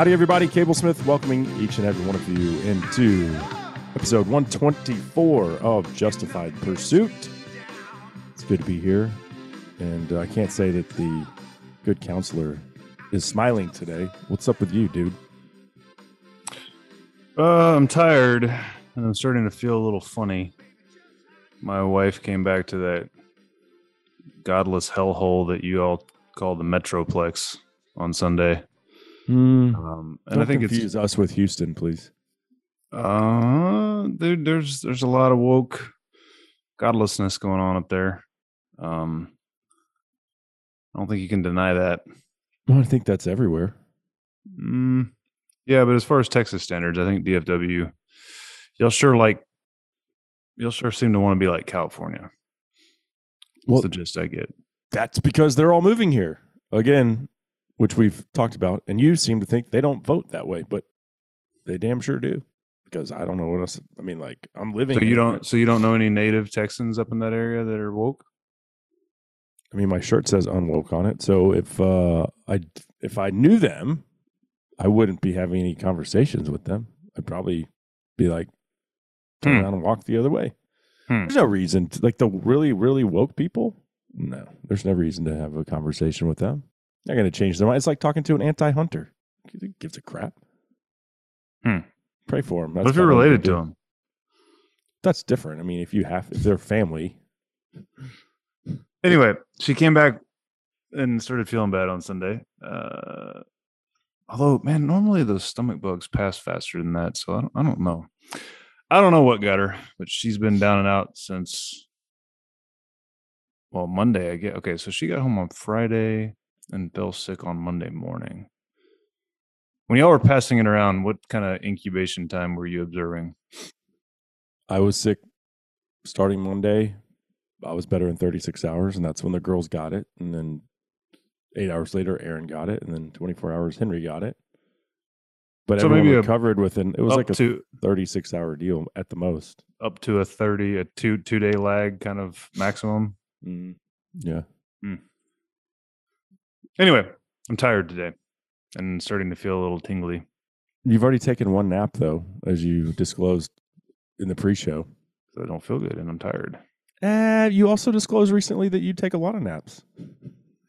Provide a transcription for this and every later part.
Howdy, everybody. Cable Smith welcoming each and every one of you into episode 124 of Justified Pursuit. It's good to be here. And uh, I can't say that the good counselor is smiling today. What's up with you, dude? Uh, I'm tired and I'm starting to feel a little funny. My wife came back to that godless hellhole that you all call the Metroplex on Sunday. Mm, Um, and don't I think confuse it's us with Houston, please. uh, there, there's there's a lot of woke godlessness going on up there. Um, I don't think you can deny that. Well, I think that's everywhere. Mm, yeah, but as far as Texas standards, I think DFW, you'll sure like, you'll sure seem to want to be like California. Well, That's the gist I get. that's because they're all moving here again, which we've talked about. And you seem to think they don't vote that way, but they damn sure do. Because I don't know what else. I mean, like I'm living. So you don't, so you don't know any native Texans up in that area that are woke? I mean, my shirt says unwoke on it. So if uh, I if I knew them, I wouldn't be having any conversations with them. I'd probably be like, turn Hmm. around and walk the other way. Hmm. There's no reason, to, like the really really woke people. No, there's no reason to have a conversation with them. They're going to change their mind. It's like talking to an anti-hunter. Who gives a crap? Hmm. Pray for them. What if you're related to them? That's different. I mean, if you have, if they're family, Anyway, she came back and started feeling bad on Sunday. Uh, although, man, normally those stomach bugs pass faster than that. So I don't, I don't know. I don't know what got her, but she's been down and out since, well, Monday. I get okay. So she got home on Friday and fell sick on Monday morning. When y'all were passing it around, what kind of incubation time were you observing? I was sick starting Monday. I was better in 36 hours, and that's when the girls got it. And then eight hours later, Aaron got it, and then 24 hours, Henry got it. But So everyone maybe a- within. It was like a to 36 hour deal at the most. up to a thirty, a two two day lag kind of maximum. Mm, yeah, Anyway, I'm tired today and starting to feel a little tingly. you've already taken one nap though, as you disclosed in the pre-show. So I don't feel good and I'm tired. And you also disclosed recently that you take a lot of naps.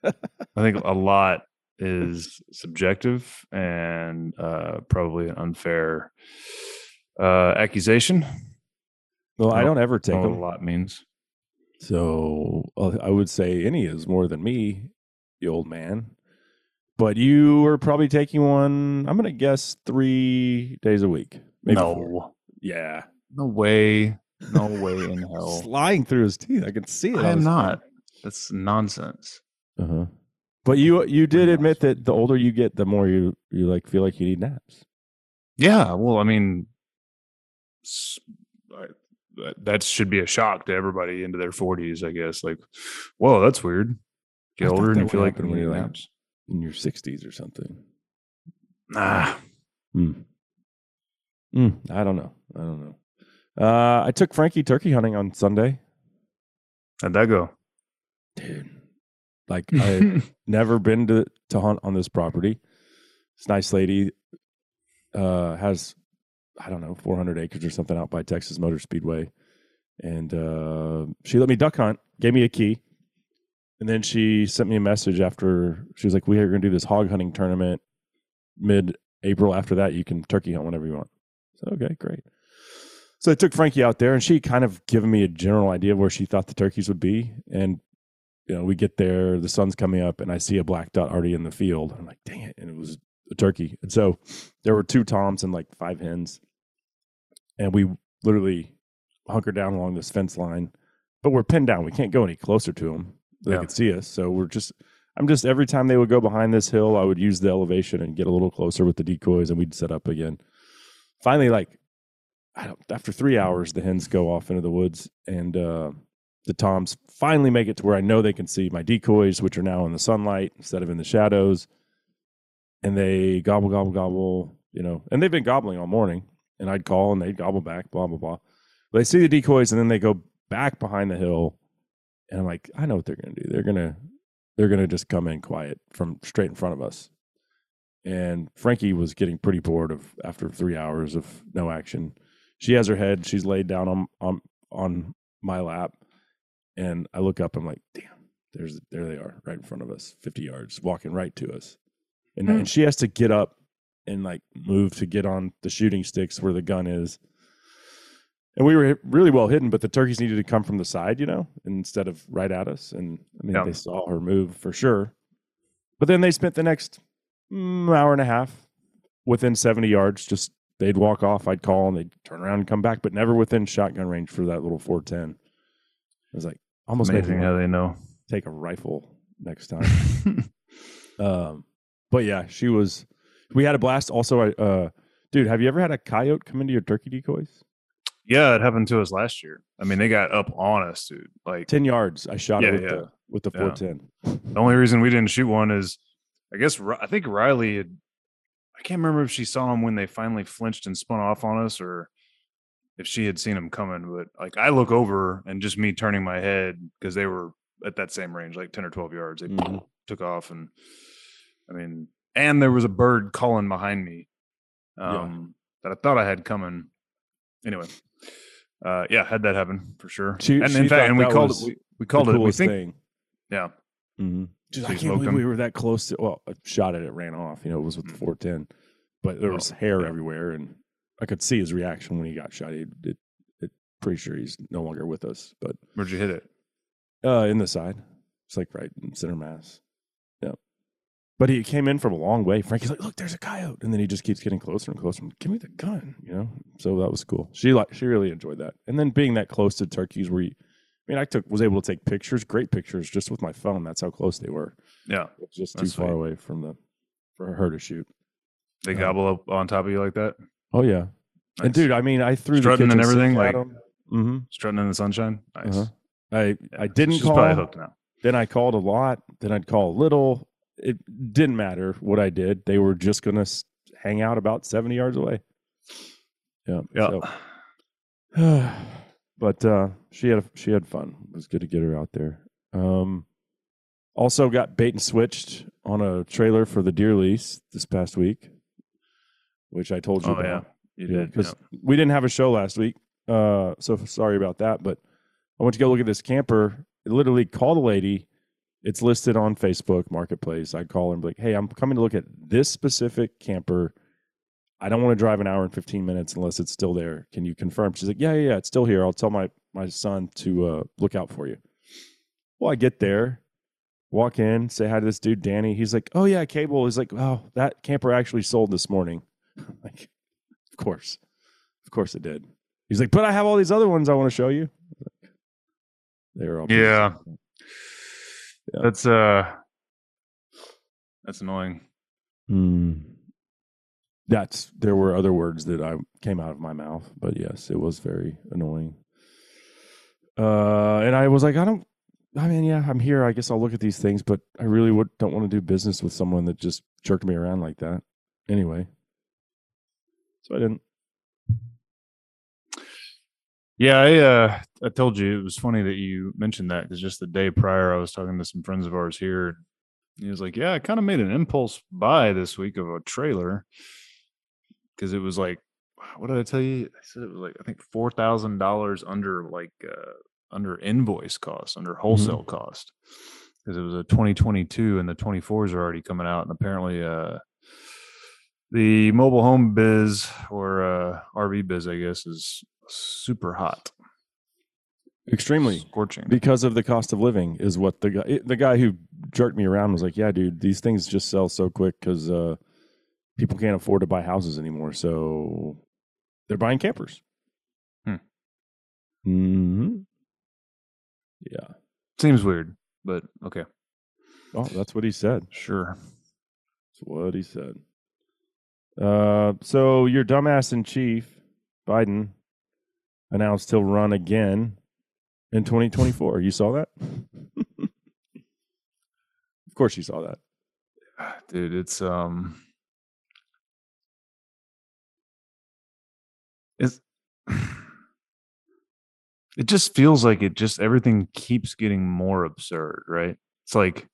I think a lot is subjective and uh, probably an unfair uh, accusation. Well, I don't ever take them. a lot means. So uh, I would say any is more than me, the old man. But you are probably taking one. I'm going to guess three days a week. Maybe no, four. Yeah. no way, no way in hell. Sliding through his teeth. I can see it. I am not. That's nonsense. Uh huh. But you you did Pretty admit that the older you get, the more you you like feel like you need naps. Yeah, well, I mean, s- I- that- that should be a shock to everybody into their 40s, I guess. Like, whoa, that's weird. I Get thought older and you feel like when you're like- In your 60s or something. Nah, Hmm. Mm, I don't know. I don't know. Uh, I took Frankie turkey hunting on Sunday. how'd that go? dude. Like I never been to to hunt on this property. This nice lady uh has I don't know 400 acres or something out by Texas Motor Speedway, and uh, she let me duck hunt, gave me a key, and then she sent me a message after she was like, "We are going to do this hog hunting tournament mid April. After that, you can turkey hunt whenever you want." So okay, great. So I took Frankie out there, and she kind of given me a general idea of where she thought the turkeys would be, and you know, we get there, the sun's coming up, and I see a black dot already in the field. I'm like, dang it. And it was a turkey. And so there were two toms and like five hens. And we literally hunker down along this fence line, but we're pinned down. We can't go any closer to them. They Yeah. could see us. So we're just, I'm just, every time they would go behind this hill, I would use the elevation and get a little closer with the decoys and we'd set up again. Finally, like, I don't, after three hours, the hens go off into the woods and, uh, the toms finally make it to where I know they can see my decoys, which are now in the sunlight instead of in the shadows. And they gobble, gobble, gobble, you know, and they've been gobbling all morning. And I'd call and they'd gobble back, blah, blah, blah. But they see the decoys and then they go back behind the hill. And I'm like, I know what they're gonna do. They're gonna they're gonna just come in quiet from straight in front of us. and Frankie was getting pretty bored of after three hours of no action. She has her head, she's laid down on on on my lap, and I look up. I'm like, damn, there's there they are, right in front of us, 50 yards, walking right to us, and, Hmm. and she has to get up and like move to get on the shooting sticks where the gun is. And we were really well hidden, but the turkeys needed to come from the side, you know, instead of right at us. And I mean, Yeah. they saw her move for sure. But then they spent the next mm, hour and a half within 70 yards. Just they'd walk off, I'd call, and they'd turn around and come back, but never within shotgun range for that little 410. It was like almost Amazing how they know. take a rifle next time. Um, but yeah, she was. We had a blast. Also, I, uh, dude, have you ever had a coyote come into your turkey decoys? Yeah, it happened to us last year. I mean, they got up on us, dude. Like Ten yards. I shot Yeah, it with yeah. the with the Yeah. four ten. The only reason we didn't shoot one is, I guess, I think Riley had, I can't remember if she saw him when they finally flinched and spun off on us or if she had seen him coming. But like, I look over and just me turning my head because they were at that same range, like 10 or 12 yards. They Mhm. took off. And I mean, and there was a bird calling behind me Yeah. um, that I thought I had coming. Anyway. Uh, yeah, had that happen for sure. She- and she in fact, and we called it, we, we called it, we think, thing. yeah, Mm-hmm. Dude, So I can't believe them? we were that close to. Well, I shot it. It ran off. You know, it was with the Mm. four ten, but there Oh, was hair yeah. everywhere, and I could see his reaction when he got shot. It, it, it pretty sure he's no longer with us, but where'd you hit it? Uh, in the side. It's like right in center mass. But he came in from a long way. Frankie's like, "Look, there's a coyote," and then he just keeps getting closer and closer. Give me the gun, you know. So that was cool. She like she really enjoyed that. And then being that close to turkeys, where you, I mean, I took was able to take pictures, great pictures, just with my phone. That's how close they were. Yeah. Just too That's far sweet. away from the for her to shoot. They Um, gobble up on top of you like that? Oh yeah, and Nice. dude, I mean, I threw Strutting the and kitchen everything, sink at like- him. Mhm. strutting in the sunshine. Nice. Uh-huh. I. I didn't She's call. probably hooked now. Then I called a lot. Then I'd call a little. It didn't matter what I did. They were just going to hang out about 70 yards away. Yeah. Yeah. so- but uh, she had she had fun. It was good to get her out there. Um, also got bait and switched on a trailer for the deer lease this past week, which I told you Oh about. yeah. You Yeah, did. because we didn't have a show last week. Uh, so sorry about that. But I went to go look at this camper. Literally called a lady. It's listed on Facebook Marketplace. I'd call her and be like, "Hey, I'm coming to look at this specific camper. I don't want to drive an hour and 15 minutes unless it's still there. Can you confirm?" She's like, "Yeah, yeah, yeah. It's still here. I'll tell my my son to uh, look out for you." Well, I get there, walk in, say hi to this dude, Danny. He's like, "Oh yeah, cable." He's like, "Oh, that camper actually sold this morning." I'm like, of course, of course it did. He's like, "But I have all these other ones I want to show you." They were all Yeah. of- Yeah. That's uh that's annoying. Hmm. That's there were other words that I came out of my mouth, but yes, it was very annoying. Uh, and I was like, I don't. I mean, yeah, I'm here. I guess I'll look at these things, but I really would don't want to do business with someone that just jerked me around like that. Anyway, so I didn't. Yeah, I uh I told you it was funny that you mentioned that because just the day prior I was talking to some friends of ours here. He was like, "Yeah, I kind of made an impulse buy this week of a trailer because it was like, what did I tell you? I said it was like I think four thousand dollars under like uh under invoice cost, under wholesale cost because it was a 2022 and the 24s are already coming out and apparently uh the mobile home biz or uh RV biz I guess is super hot. Extremely. scorching. Because of the cost of living is what the guy the guy who jerked me around was like yeah dude these things just sell so quick because uh people can't afford to buy houses anymore so they're buying campers. Hmm. hmm yeah. Seems weird but okay. Oh that's what he said. Sure. That's what he said uh so your dumbass in chief biden announced he'll run again in 2024 you saw that? Of course you saw that. Dude it's um it's it just feels like it just everything keeps getting more absurd right? It's like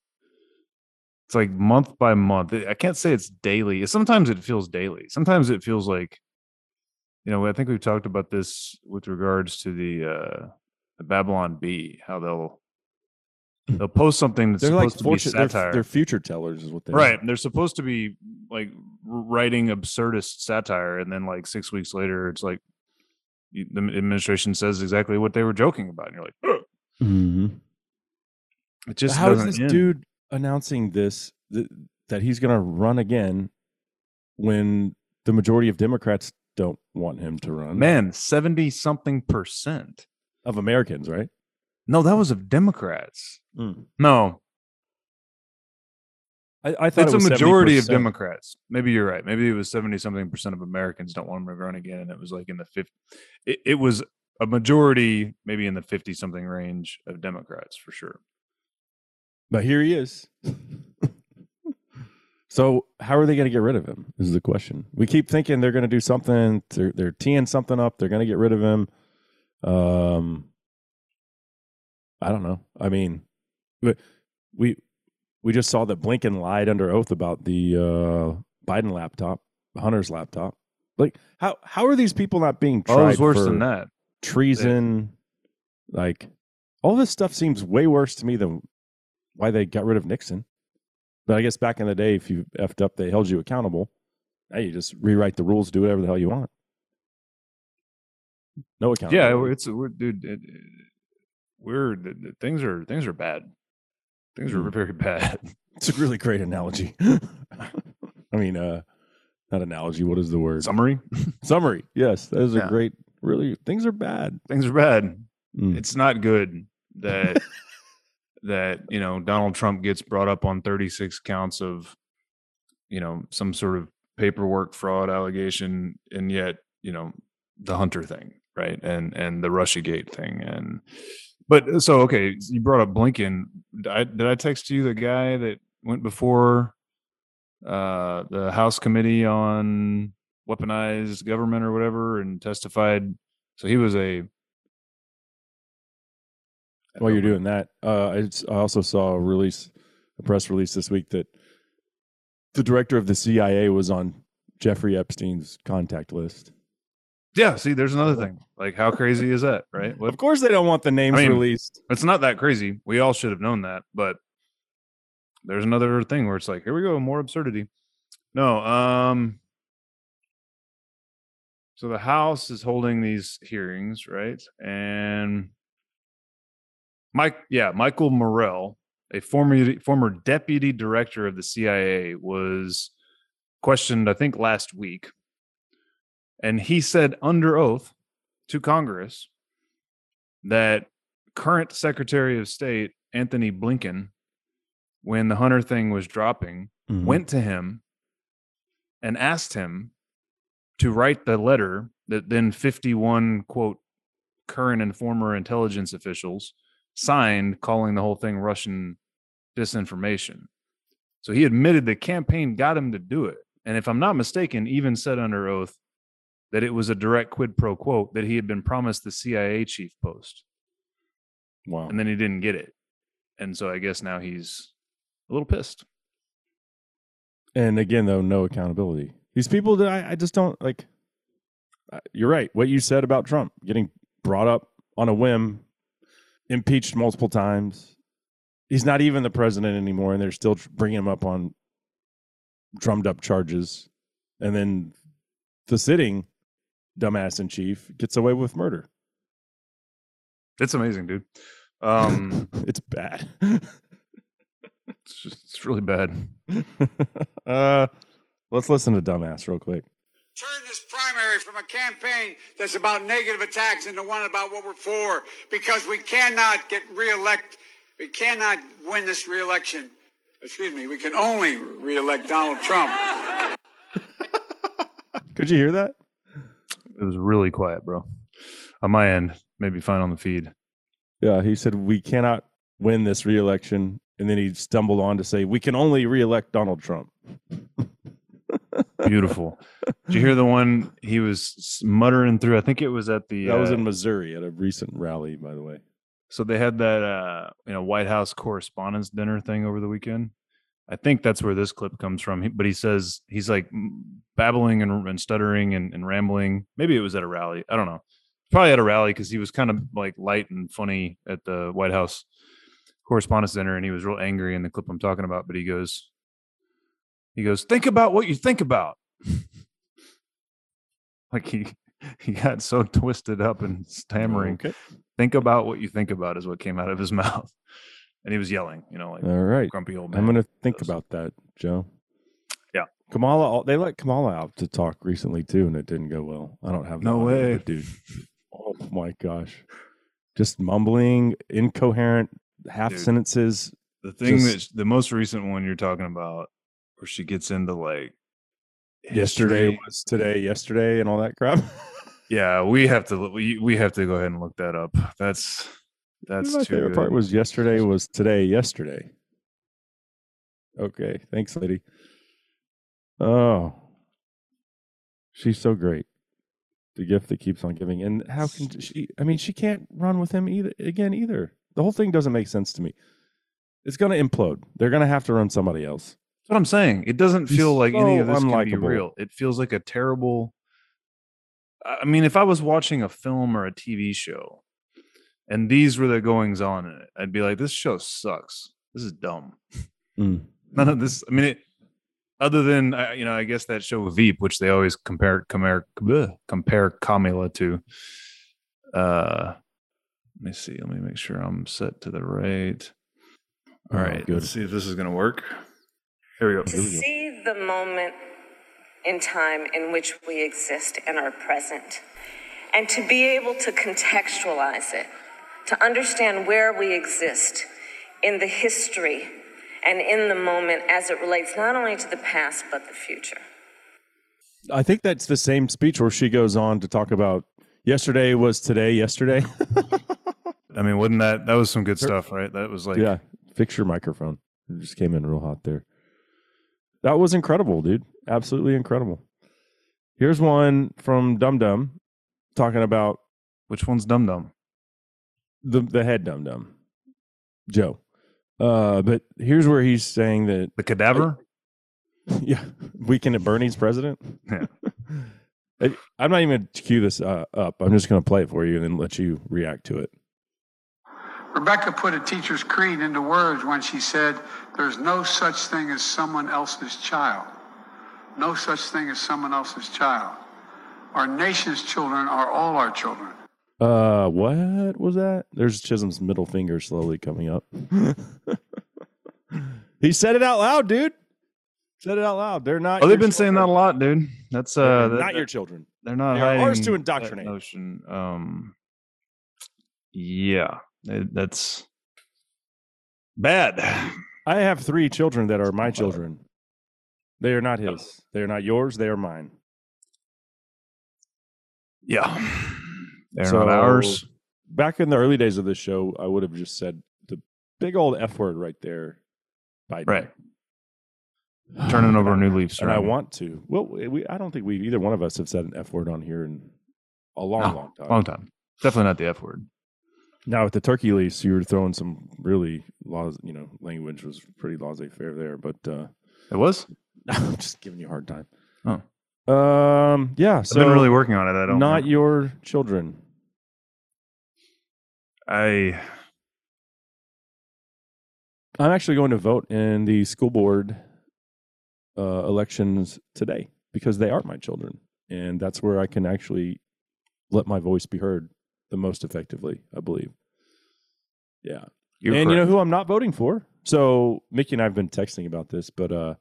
it's like month by month. I can't say it's daily. Sometimes it feels daily. Sometimes it feels like, you know, I think we've talked about this with regards to the uh the Babylon Bee, how they'll they'll post something that's They're like supposed to be fortune, they're, satire. they're future tellers, is what they are. right. They're supposed to be like writing absurdist satire, and then like six weeks later, it's like the administration says exactly what they were joking about, and you're like, "Ugh." Mhm. it just How is doesn't this end. dude announcing this th- that he's going to run again when the majority of Democrats don't want him to run? man seventy something percent. of Americans, right? No, that was of Democrats. Mm. No, I, I thought it's it a majority of 70%. Democrats. Maybe you're right. Maybe it was seventy something percent of Americans don't want him to run again, and it was like in the fifty. It, it was a majority, maybe in the fifty something range of Democrats for sure. But here he is. so how are they going to get rid of him? Is the question. We keep thinking they're going to do something. They're, they're teeing something up. They're going to get rid of him. Um, I don't know. I mean, we we, just saw that Blinken lied under oath about the uh, Biden laptop, Hunter's laptop. Like how how are these people not being tried Oh, it was worse than that. treason? Like all this stuff seems way worse to me than why they got rid of Nixon. But I guess back in the day, if you effed up, they held you accountable. Now you just rewrite the rules, do whatever the hell you want. No account. Yeah, it's we're, dude. It, it- we're things are things are bad. Things are Mm. very bad. it's a really great analogy. I mean, uh, not analogy. What is the word? Summary: Summary. Yes, that is a great. Really, things are bad. Things are bad. Mm. It's not good that that you know Donald Trump gets brought up on 36 counts of you know some sort of paperwork fraud allegation, and yet you know the Hunter thing, right? And and the RussiaGate thing, and but so okay, you brought up Blinken. Did I, did I text you the guy that went before uh the House Committee on weaponized government or whatever and testified? So he was a While you're doing that, uh, I, I also saw a release, a press release this week that the director of the CIA was on Jeffrey Epstein's contact list. Yeah, see, there's another thing. Like, how crazy is that, right? What, Of course, they don't want the names mean- released. it's not that crazy. We all should have known that, but there's another thing where it's like, here we go, more absurdity. No, um, so the House is holding these hearings, right? And Mike, yeah, Michael Morell, a former former deputy director of the CIA, was questioned, I think, last week, and he said under oath to Congress that current Secretary of State Antony Blinken, when the Hunter thing was dropping, Mhm. went to him and asked him to write the letter that then 51 quote current and former intelligence officials signed calling the whole thing Russian disinformation. So he admitted the campaign got him to do it. And if I'm not mistaken, even said under oath that it was a direct quid pro quo that he had been promised the CIA chief post wow. and then he didn't get it. And so I guess now he's a little pissed. And again, though, no accountability. These people that I, I just don't like. You're right. What you said about Trump getting brought up on a whim, impeached multiple times. He's not even the president anymore, and they're still bringing him up on drummed up charges. And then the sitting dumbass in chief gets away with murder. It's amazing, dude. Um, it's bad. it's just it's really bad. uh, let's listen to dumbass real quick. Turn this primary from a campaign that's about negative attacks into one about what we're for because we cannot get reelect we cannot win this reelection excuse me we can only reelect donald trump Could you hear that? It was really quiet, bro. On my end, maybe fine on the feed. Yeah, he said we cannot win this reelection, and then he stumbled on to say we can only reelect Donald Trump. Beautiful. Did you hear the one he was muttering through? I think it was at the. That was uh, in Missouri at a recent rally, by the way. So they had that uh, you know White House Correspondents' Dinner thing over the weekend, I think that's where this clip comes from. He- But he says he's like babbling and, and stuttering and, and rambling. Maybe it was at a rally. I don't know. Probably at a rally because he was kind of like light and funny at the White House Correspondence Center, and he was real angry in the clip I'm talking about. But he goes, he goes, think about what you think about. like he he got so twisted up and stammering. Okay. Think about what you think about is what came out of his mouth, and he was yelling, you know, like All right. grumpy old man. I'm going to think about that, Joe. Yeah. Kamala, they let Kamala out to talk recently too, and it didn't go well. I don't have No way. dude. Oh my gosh. Just mumbling, incoherent half Dude. sentences. the thing just- that the most recent one you're talking about, where she gets into like Yesterday history. was today, yesterday, and all that crap. Yeah, we have to we we have to go ahead and look that up. That's that's my favorite part was yesterday was today, yesterday. Okay, thanks, lady. Oh, she's so great. The gift that keeps on giving, and how can she? I mean, she can't run with him either. Again, either the whole thing doesn't make sense to me. It's going to implode. They're going to have to run somebody else. What I'm saying. It doesn't He's feel like any of this can be real. It feels like a terrible. I mean, if I was watching a film or a TV show, and these were the goings on in it, I'd be like, "This show sucks. This is dumb." Mm. None of this. I mean, it, other than you know, I guess that show Veep, which they always compare compare bleh, compare Kamala to. Uh, let me see. Let me make sure I'm set to the right. All Oh, right, good. let's see if this is going to work. Here we go. to we go. see the moment in time in which we exist and are present, and to be able to contextualize it, to understand where we exist in the history and in the moment as it relates not only to the past but the future. I think that's the same speech where she goes on to talk about yesterday was today, yesterday. I mean, wasn't that that was some good stuff, right? That was like, yeah, fix your microphone. It just came in real hot there. That was incredible, dude. Absolutely incredible. Here's one from Dum Dum talking about which one's Dum Dum? the the head Dum Dum, Joe. Uh, but here's where he's saying that The cadaver? yeah, weekend at Bernie's president. Yeah. I- I'm not even going to cue this uh, up. I'm just going to play it for you and then let you react to it. Rebecca put a teacher's creed into words when she said, There's no such thing as someone else's child. No such thing as someone else's child. Our nation's children are all our children. Uh, what was that? There's Chisum's middle finger slowly coming up. he said it out loud, dude. Said it out loud. They're not. Oh, they've your been saying that a lot, dude. That's They're uh, that- not your children. they're not They are ours to indoctrinate. notion. Um, yeah, it- that's bad. I have three children that are my children. They are not his. They are not yours. They are mine. Yeah, they're So, not ours. Back in the early days of this show, I would have just said the big old F word right there. Biden. Right. Turning over a new leaf. And I want to. Well, we, I don't think we either one of us have said an F word on here in a long, No, long time. long time. Definitely not the F word. Now with the turkey lease, you were throwing some really laws. You know, language was pretty laissez-faire there. But uh, It was. I'm just giving you a hard time. Oh. Um. Yeah. I've been really working on it. I don't. not know. your children. I. I'm actually going to vote in the school board uh, elections today because they are my children, and that's where I can actually let my voice be heard the most effectively. I believe. Yeah, You're and you know who I'm not voting for? So Mickey and I have been texting about this, but uh,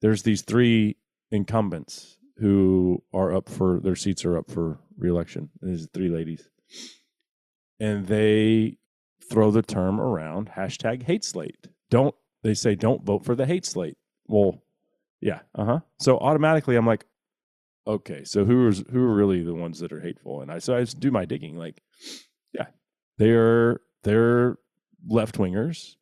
there's these three incumbents who are up for their seats are up for reelection. There's three ladies, and they throw the term around hashtag hate slate. Don't they say don't vote for the hate slate? Well, yeah, uh huh. So automatically I'm like, okay, so who is who are really the ones that are hateful? And I so I just do my digging. Like, yeah, they're they're left wingers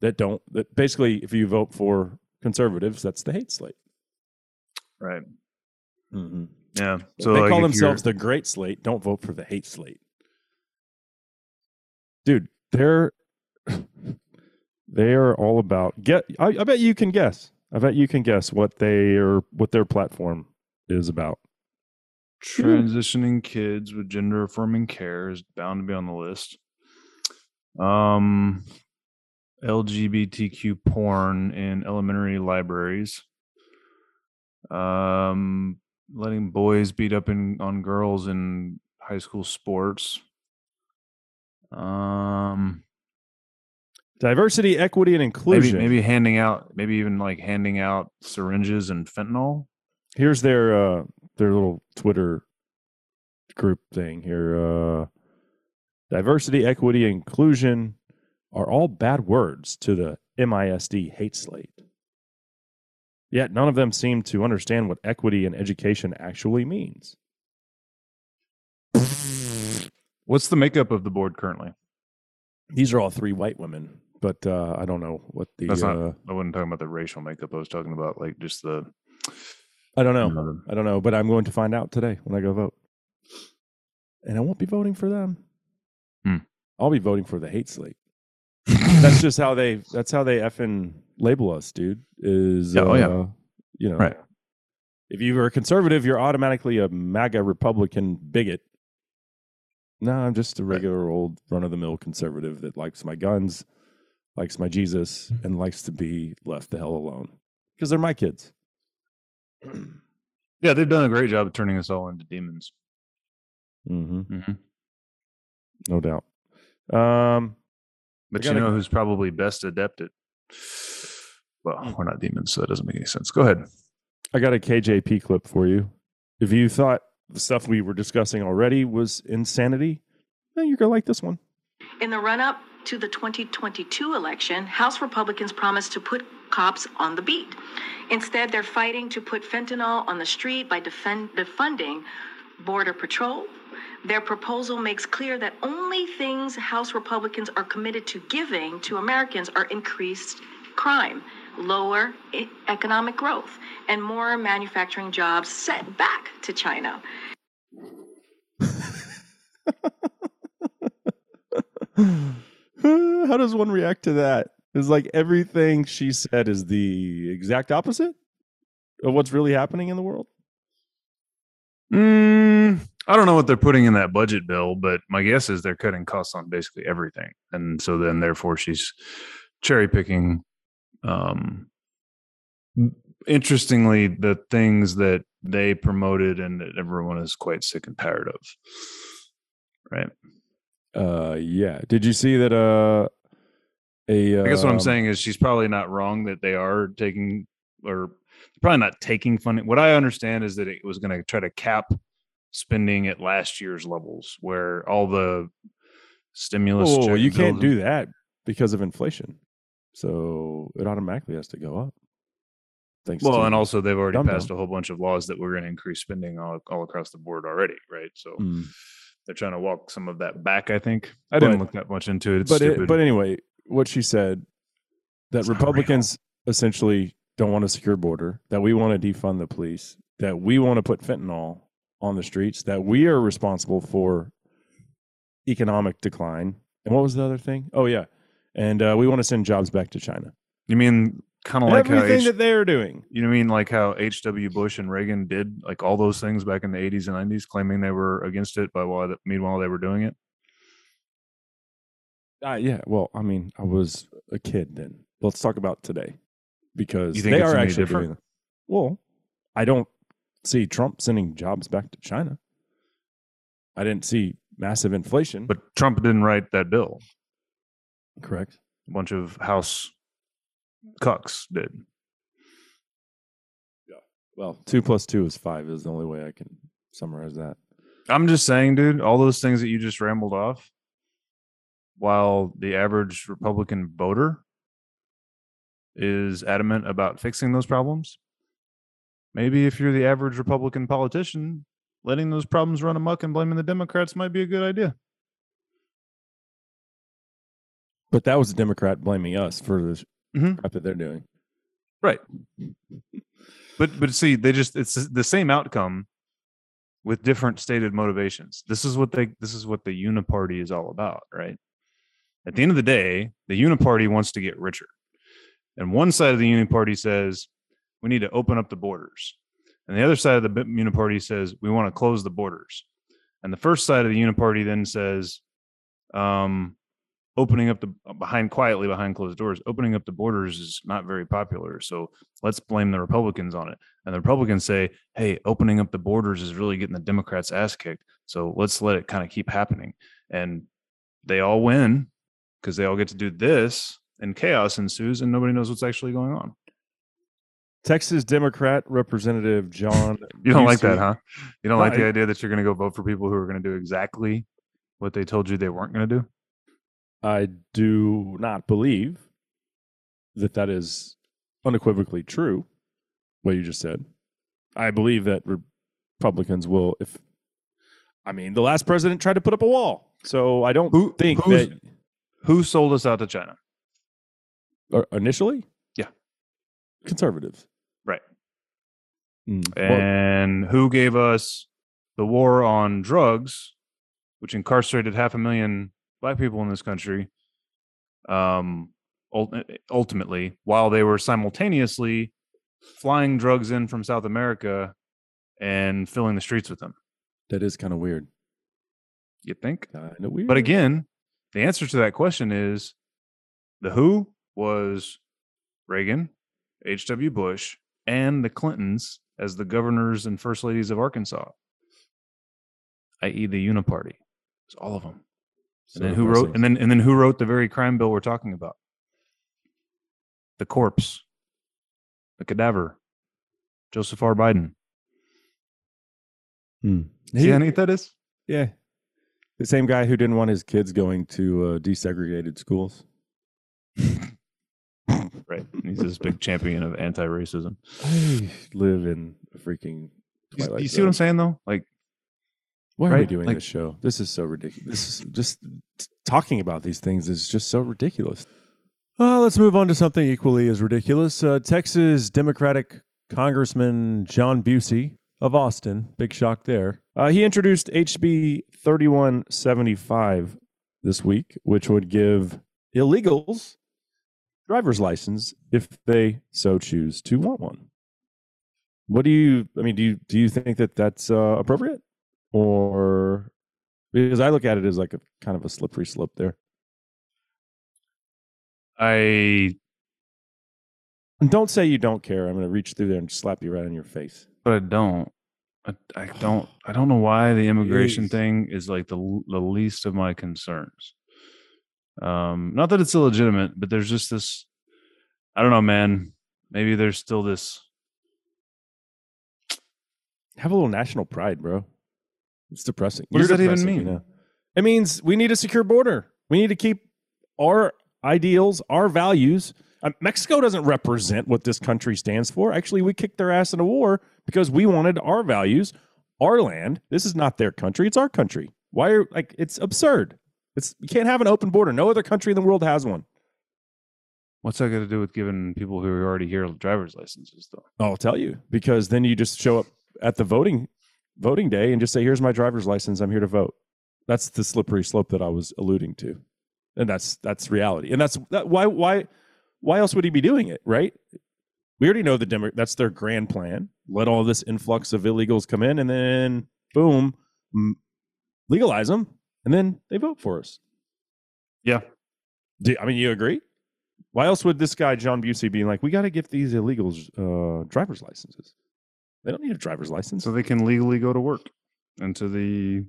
that don't that basically if you vote for conservatives, that's the hate slate. right. Mm-hmm. Yeah. So So they like, call themselves you're- the great slate. Don't vote for the hate slate. Dude, they're They are all about get. I, I bet you can guess. I bet you can guess what they are, what their platform is about. Transitioning kids with gender affirming care is bound to be on the list. Um, LGBTQ porn in elementary libraries. Um, letting boys beat up in, on girls in high school sports. Um, Diversity, equity, and maybe inclusion. maybe handing out, maybe even like handing out syringes and fentanyl. Here's their uh their little Twitter group thing here. Uh diversity, equity, inclusion are all bad words to the MISD hate slate. Yet none of them seem to understand what equity in education actually means. What's the makeup of the board currently? These are all three white women, but uh, I don't know what the. That's not. uh, I wasn't talking about the racial makeup. I was talking about like just the. I don't know. you know, the- I don't know, but I'm going to find out today when I go vote. And I won't be voting for them. Hmm. I'll be voting for the hate slate. that's just how they that's how they effing label us, dude. Is Yeah, oh, yeah. uh, you know Right. if you are a conservative, you're automatically a MAGA Republican bigot. No, I'm just a regular old run of the mill conservative that likes my guns, likes my Jesus, and likes to be left the hell alone. Because they're my kids. Yeah, they've done a great job of turning us all into demons. hmm Mm-hmm. No doubt. Um, But you gotta- know who's probably best adept at? Well, Hmm. we're not demons, so that doesn't make any sense. Go ahead. I got a KJP clip for you. If you thought the stuff we were discussing already was insanity, then you're gonna like this one. In the run up to the 2022 election, House Republicans promised to put cops on the beat. Instead, they're fighting to put fentanyl on the street by defend, defunding Border Patrol. Their proposal makes clear that only things House Republicans are committed to giving to Americans are increased crime, lower economic growth, and more manufacturing jobs sent back to China. How does one react to that? Is like everything she said is the exact opposite of what's really happening in the world. Mm, I don't know what they're putting in that budget bill, but my guess is they're cutting costs on basically everything, and so then therefore she's cherry picking. Um, interestingly, the things that they promoted and that everyone is quite sick and tired of. Right. Uh, yeah. Did you see that? Uh, a I guess what I'm um, saying is she's probably not wrong that they are taking or probably not taking funding. What I understand is that it was going to try to cap spending at last year's levels where all the stimulus. Oh, you can't do that because of inflation. So it automatically has to go up. Thanks. Well, and also they've already Dumb passed dumb. a whole bunch of laws that we're going to increase spending all, all across the board already, right? So Mm. They're trying to walk some of that back. I think I didn't But- look that much into it. It's but it, but anyway, what she said that It's. Republicans essentially don't want a secure border, that we want to defund the police, that we want to put fentanyl on the streets, that we are responsible for economic decline. And what was the other thing? Oh yeah, and uh, we want to send jobs back to China. you mean kind of like how Everything H- that they're doing. You know what I mean like how H.W. Bush and Reagan did like all those things back in the 80s and 90s, claiming they were against it, but while meanwhile they were doing it? Uh, yeah, well, I mean, I was a kid then. Let's talk about today because they are actually different? doing. Well, I don't see Trump sending jobs back to China. I didn't see massive inflation. But Trump didn't write that bill. correct. A bunch of House cucks did. Yeah. Well, two plus two is five. Is the only way I can summarize that. I'm just saying, dude, all those things that you just rambled off, while the average Republican voter is adamant about fixing those problems, maybe if you're the average Republican politician, letting those problems run amok and blaming the Democrats might be a good idea. But that was a Democrat blaming us for the Mhm. crap that they're doing. Right. But but see, they just it's the same outcome with different stated motivations. This is what they this is what the uniparty is all about, right? At the end of the day, the Uniparty wants to get richer. And one side of the Uniparty says we need to open up the borders. And the other side of the Uniparty says we want to close the borders. And the first side of the Uniparty then says um, opening up the behind quietly behind closed doors, opening up the borders is not very popular. So let's blame the Republicans on it. And the Republicans say, hey, opening up the borders is really getting the Democrats' ass kicked. So let's let it kind of keep happening. And they all win because they all get to do this, and chaos ensues, and nobody knows what's actually going on. Texas Democrat Representative John. You don't like that, huh? You don't like the idea that you're going to go vote for people who are going to do exactly what they told you they weren't going to do? I do not believe that that is unequivocally true. What you just said. I believe that Republicans will. If I mean, the last president tried to put up a wall, so I don't Who- think that Who sold us out to China? or initially, Yeah. conservatives. Right. Mm, well, And who gave us the war on drugs, which incarcerated half a million black people in this country? Um, ultimately, while they were simultaneously flying drugs in from South America and filling the streets with them. that is kind of weird. You think? Kind of weird. But again, the answer to that question is the who was Reagan, H.W. Bush, and the Clintons as the governors and first ladies of Arkansas, i.e., the Uniparty. It's all of them. So And then who wrote? And then and then who wrote the very crime bill we're talking about? The corpse, the cadaver, Joseph R. Biden. Hmm. See how neat that is? Yeah. The same guy who didn't want his kids going to uh, desegregated schools. Right. He's this big champion of anti-racism. I live in a freaking. You, you see what I'm saying though? Like Why are we doing Like- this show? This is so ridiculous. This is just talking about these things is just so ridiculous. Uh, let's move on to something equally as ridiculous. Uh, Texas Democratic Congressman John Bucy of Austin, big shock there. Uh, he introduced HB 3175 this week, which would give illegals driver's license if they so choose to want one. What do you? I mean, do you do you think that that's uh, appropriate, or because I look at it as like a kind of a slippery slope there? I And don't say you don't care. I'm going to reach through there and slap you right on your face. but I don't. I, I don't. I don't know why the immigration Jeez. thing is like the the least of my concerns. Um, not that it's illegitimate, but there's just this. I don't know, man. Maybe there's still this. Have a little national pride, bro. It's depressing. What does You're that even depressing, you mean? know? It means we need a secure border. We need to keep our ideals, our values. Uh, Mexico doesn't represent what this country stands for. Actually, we kicked their ass in a war because we wanted our values, our land. This is not their country; it's our country. Why are like it's absurd? It's you can't have an open border. No other country in the world has one. What's that got to do with giving people who are already here driver's licenses, though? I'll tell you because then you just show up at the voting voting day and just say, "Here's my driver's license. I'm here to vote." That's the slippery slope that I was alluding to, and that's that's reality. And that's that, why why why else would he be doing it? Right? We already know the Demo- that's their grand plan. Let all this influx of illegals come in, and then boom, legalize them, and then they vote for us. Yeah. Do, I mean, you agree? Why else would this guy John Bucy be like, we got to give these illegals uh, driver's licenses? They don't need a driver's license. So they can legally go to work and to the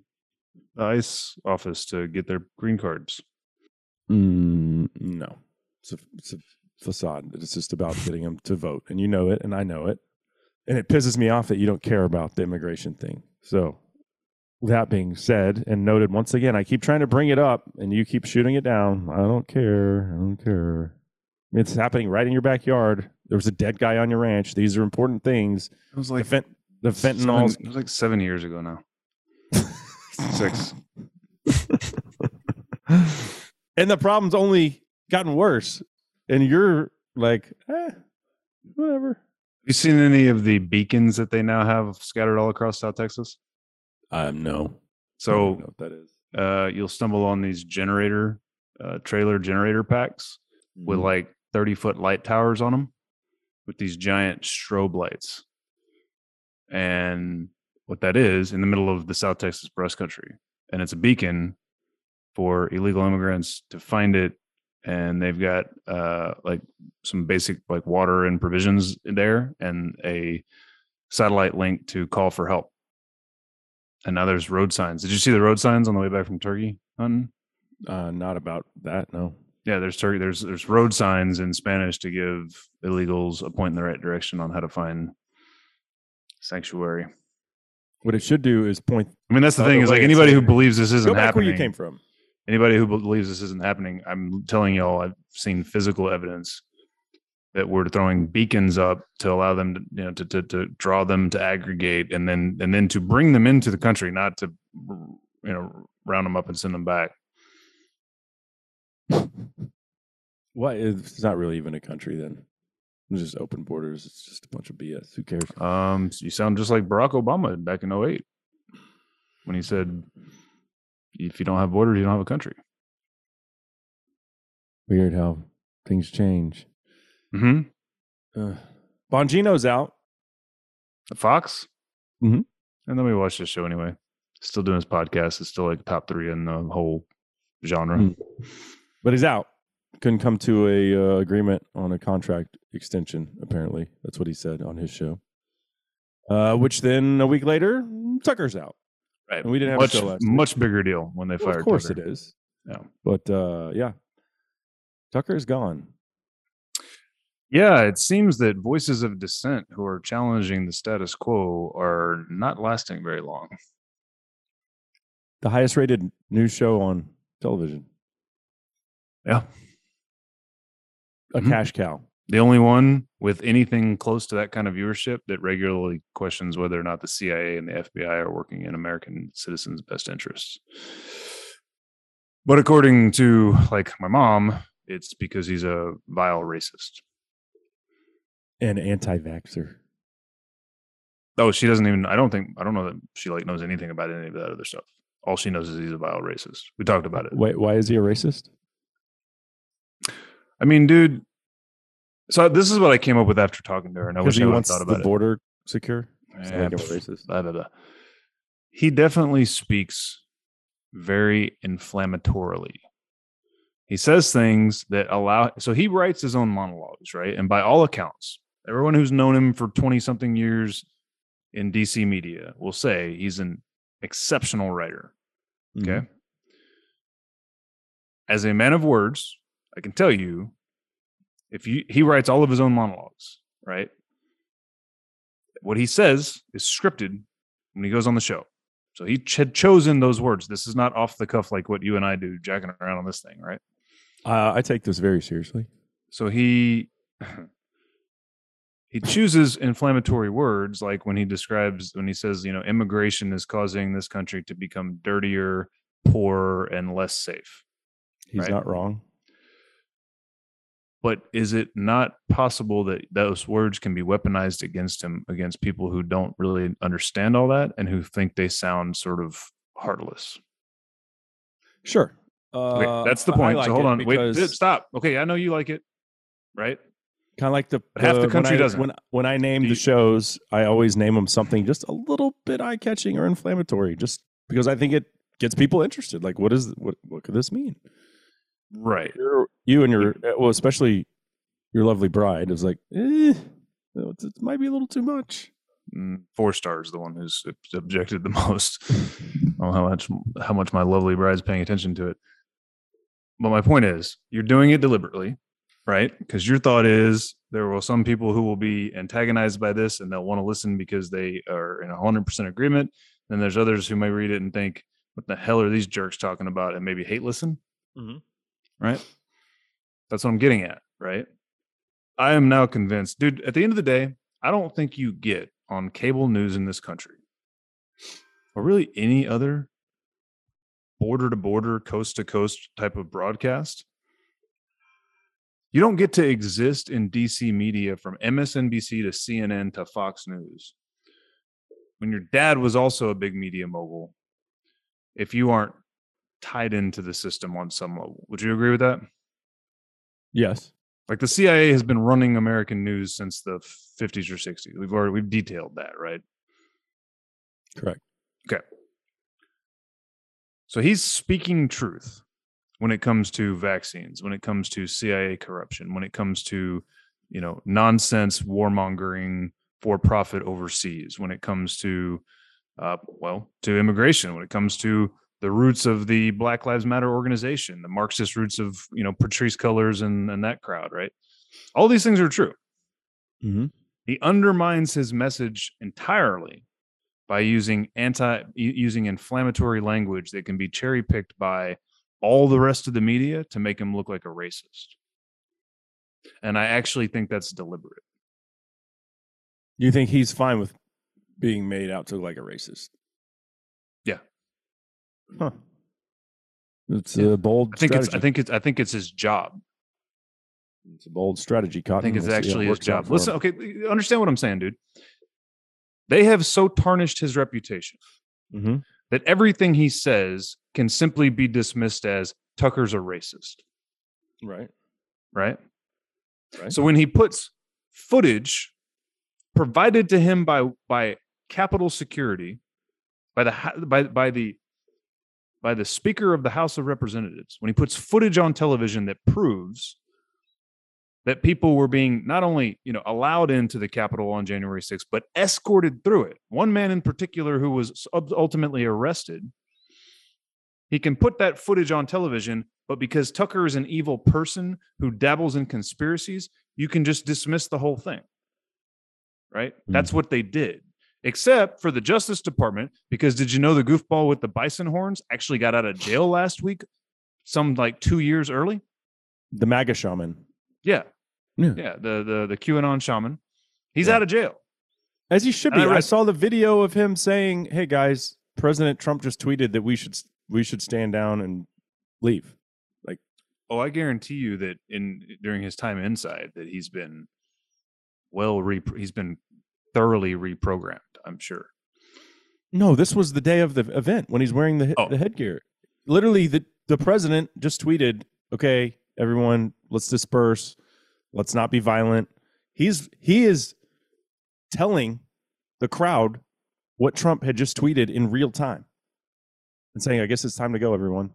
ICE office to get their green cards. Mm, no, it's a, it's a facade. It's just about getting them to vote, and you know it, and I know it, and it pisses me off that you don't care about the immigration thing. So, that being said, and noted once again, I keep trying to bring it up, and you keep shooting it down. I don't care. I don't care. It's happening right in your backyard. There was a dead guy on your ranch. These are important things. It was The, like fent- the fentanyl. seven, it was like seven years ago now. Six. and the problem's only gotten worse. And you're like, eh, whatever. you seen any of the beacons that they now have scattered all across South Texas? Um, no. So that is. uh, you'll stumble on these generator uh, trailer generator packs with Mm-hmm. like 30 foot light towers on them with these giant strobe lights. And what that is in the middle of the South Texas brush country. And it's a beacon for illegal immigrants to find it. And they've got uh, like some basic like water and provisions there and a satellite link to call for help. And now there's road signs. Did you see the road signs on the way back from Turkey hunting? uh, not about that. No. Yeah, there's. There's there's road signs in Spanish to give illegals a point in the right direction on how to find sanctuary. What it should do is point. I mean, that's the thing is like anybody who believes this isn't Go back happening. where you came from. Anybody who believes this isn't happening, I'm telling y'all, I've seen physical evidence that we're throwing beacons up to allow them to you know to, to to draw them to aggregate and then and then to bring them into the country, not to you know round them up and send them back. What? It's not really even a country then. It's just open borders. It's just a bunch of BS. Who cares? Um, you sound just like Barack Obama back in 08 when he said, if you don't have borders, you don't have a country. Weird how things change. Mm-hmm. Uh, Bongino's out. Fox? Mhm. And then we watched this show anyway. Still doing his podcast. It's still like top three in the whole genre. Mm. But he's out. Couldn't come to a uh, agreement on a contract extension. Apparently, that's what he said on his show. Uh, which then a week later, Tucker's out. Right. And we didn't have much, a show last much bigger deal when they Well, fired of course Tucker. it is. Yeah. But uh, yeah, Tucker's gone. Yeah, it seems that voices of dissent who are challenging the status quo are not lasting very long. The highest rated news show on television. Yeah. A Mhm. cash cow. The only one with anything close to that kind of viewership that regularly questions whether or not the CIA and the FBI are working in American citizens' best interests. But according to like my mom, it's because he's a vile racist. An anti vaxxer. Oh, she doesn't even I don't think I don't know that she like knows anything about any of that other stuff. All she knows is he's a vile racist. We talked about it. Wait, why is he a racist? I mean, dude. So this is what I came up with after talking to her, and I wish I he wants thought the about it. border secure. Yeah, make him a pff, blah, blah, blah. He definitely speaks very inflammatorily. He says things that allow. So he writes his own monologues, right? And by all accounts, everyone who's known him for twenty something years in DC media will say he's an exceptional writer. Mm-hmm. Okay. As a man of words, I can tell you, if you he writes all of his own monologues, right? What he says is scripted when he goes on the show. So he ch- had chosen those words. This is not off the cuff like what you and I do, jacking around on this thing, right? Uh, I take this very seriously. So he he chooses inflammatory words like when he describes when he says, you know, immigration is causing this country to become dirtier, poorer, and less safe. He's Right. not wrong. But is it not possible that those words can be weaponized against him against people who don't really understand all that and who think they sound sort of heartless? Sure. Okay, Uh, that's the point. like so hold on, wait, stop. Okay, I know you like it, right? Kind of like the, half the when country I- doesn't. When when I name the shows, I always name them something just a little bit eye catching or inflammatory, just because I think it gets people interested. Like, what is what? What could this mean? Right. You're, you and your well, especially your lovely bride is like, eh, it it might be a little too much. Mm, four stars, the one who's objected the most. I how much how much my lovely bride's paying attention to it. But my point is, you're doing it deliberately, right? Because your thought is there will some people who will be antagonized by this and they'll want to listen because they are in 100% agreement. Then there's others who may read it and think, "What the hell are these jerks talking about?" and maybe hate listen. Mhm. Right? That's what I'm getting at, right? I am now convinced, dude. At the end of the day, I don't think you get on cable news in this country, or really any other border to border, coast to coast type of broadcast. You don't get to exist in DC media from MSNBC to CNN to Fox News. When your dad was also a big media mogul, if you aren't tied into the system on some level. Would you agree with that? Yes. Like the CIA has been running American news since the 50s or 60s. We've already we've detailed that, right? Correct. Okay. So he's speaking truth when it comes to vaccines, when it comes to CIA corruption, when it comes to, you know, nonsense warmongering for profit overseas, when it comes to, uh, well, to immigration, when it comes to the roots of the Black Lives Matter organization, the Marxist roots of, you know, Patrisse Cullors and, and that crowd, right? All these things are true. Mhm. He undermines his message entirely by using anti using inflammatory language that can be cherry picked by all the rest of the media to make him look like a racist. And I actually think that's deliberate. You think he's fine with being made out to look like a racist? Huh. It's Yeah. a bold I think strategy. it's I think it's I think it's his job. it's a bold strategy. Cotton. I think it's We'll how it actually his job. Listen, him. okay, understand what I'm saying, dude. They have so tarnished his reputation Mhm. that everything he says can simply be dismissed as Tucker's a racist. Right. right? Right. So when he puts footage provided to him by by Capital Security, by the by by the by the Speaker of the House of Representatives, when he puts footage on television that proves that people were being not only you know allowed into the Capitol on January 6th, but escorted through it. One man in particular who was ultimately arrested. He can put that footage on television, but because Tucker is an evil person who dabbles in conspiracies, you can just dismiss the whole thing. Right? That's mm-hmm. what they did. Except for the Justice Department, because did you know the goofball with the bison horns actually got out of jail last week, some like two years early? The MAGA shaman. Yeah. Yeah. Yeah. The the the QAnon shaman. He's Yeah. out of jail. As he should be. I I, saw the video of him saying, "Hey guys, President Trump just tweeted that we should we should stand down and leave." Like, oh, I guarantee you that in during his time inside that he's been well re he's been thoroughly reprogrammed, I'm sure. No, this was the day of the event when he's wearing the Oh. the headgear. Literally, the the president just tweeted, "Okay, everyone, let's disperse. Let's not be violent." He's he is telling the crowd what Trump had just tweeted in real time and saying, "I guess it's time to go, everyone."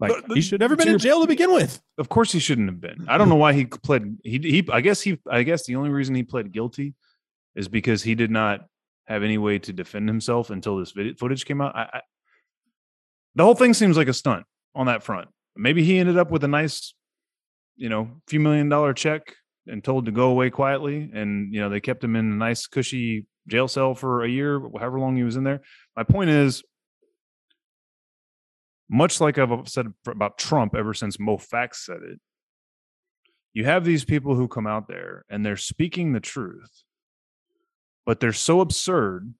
Like But- he should never been in jail to begin with. Of course he shouldn't have been. I don't know why he pled he he I guess he I guess the only reason he pled guilty is because he did not have any way to defend himself until this video footage came out. I, I, the whole thing seems like a stunt on that front. Maybe he ended up with a nice, you know, few million dollar check and told to go away quietly, and you know they kept him in a nice cushy jail cell for a year, however long he was in there. My point is, much like I've said about Trump ever since Mo Fax said it, you have these people who come out there and they're speaking the truth, but they're so absurd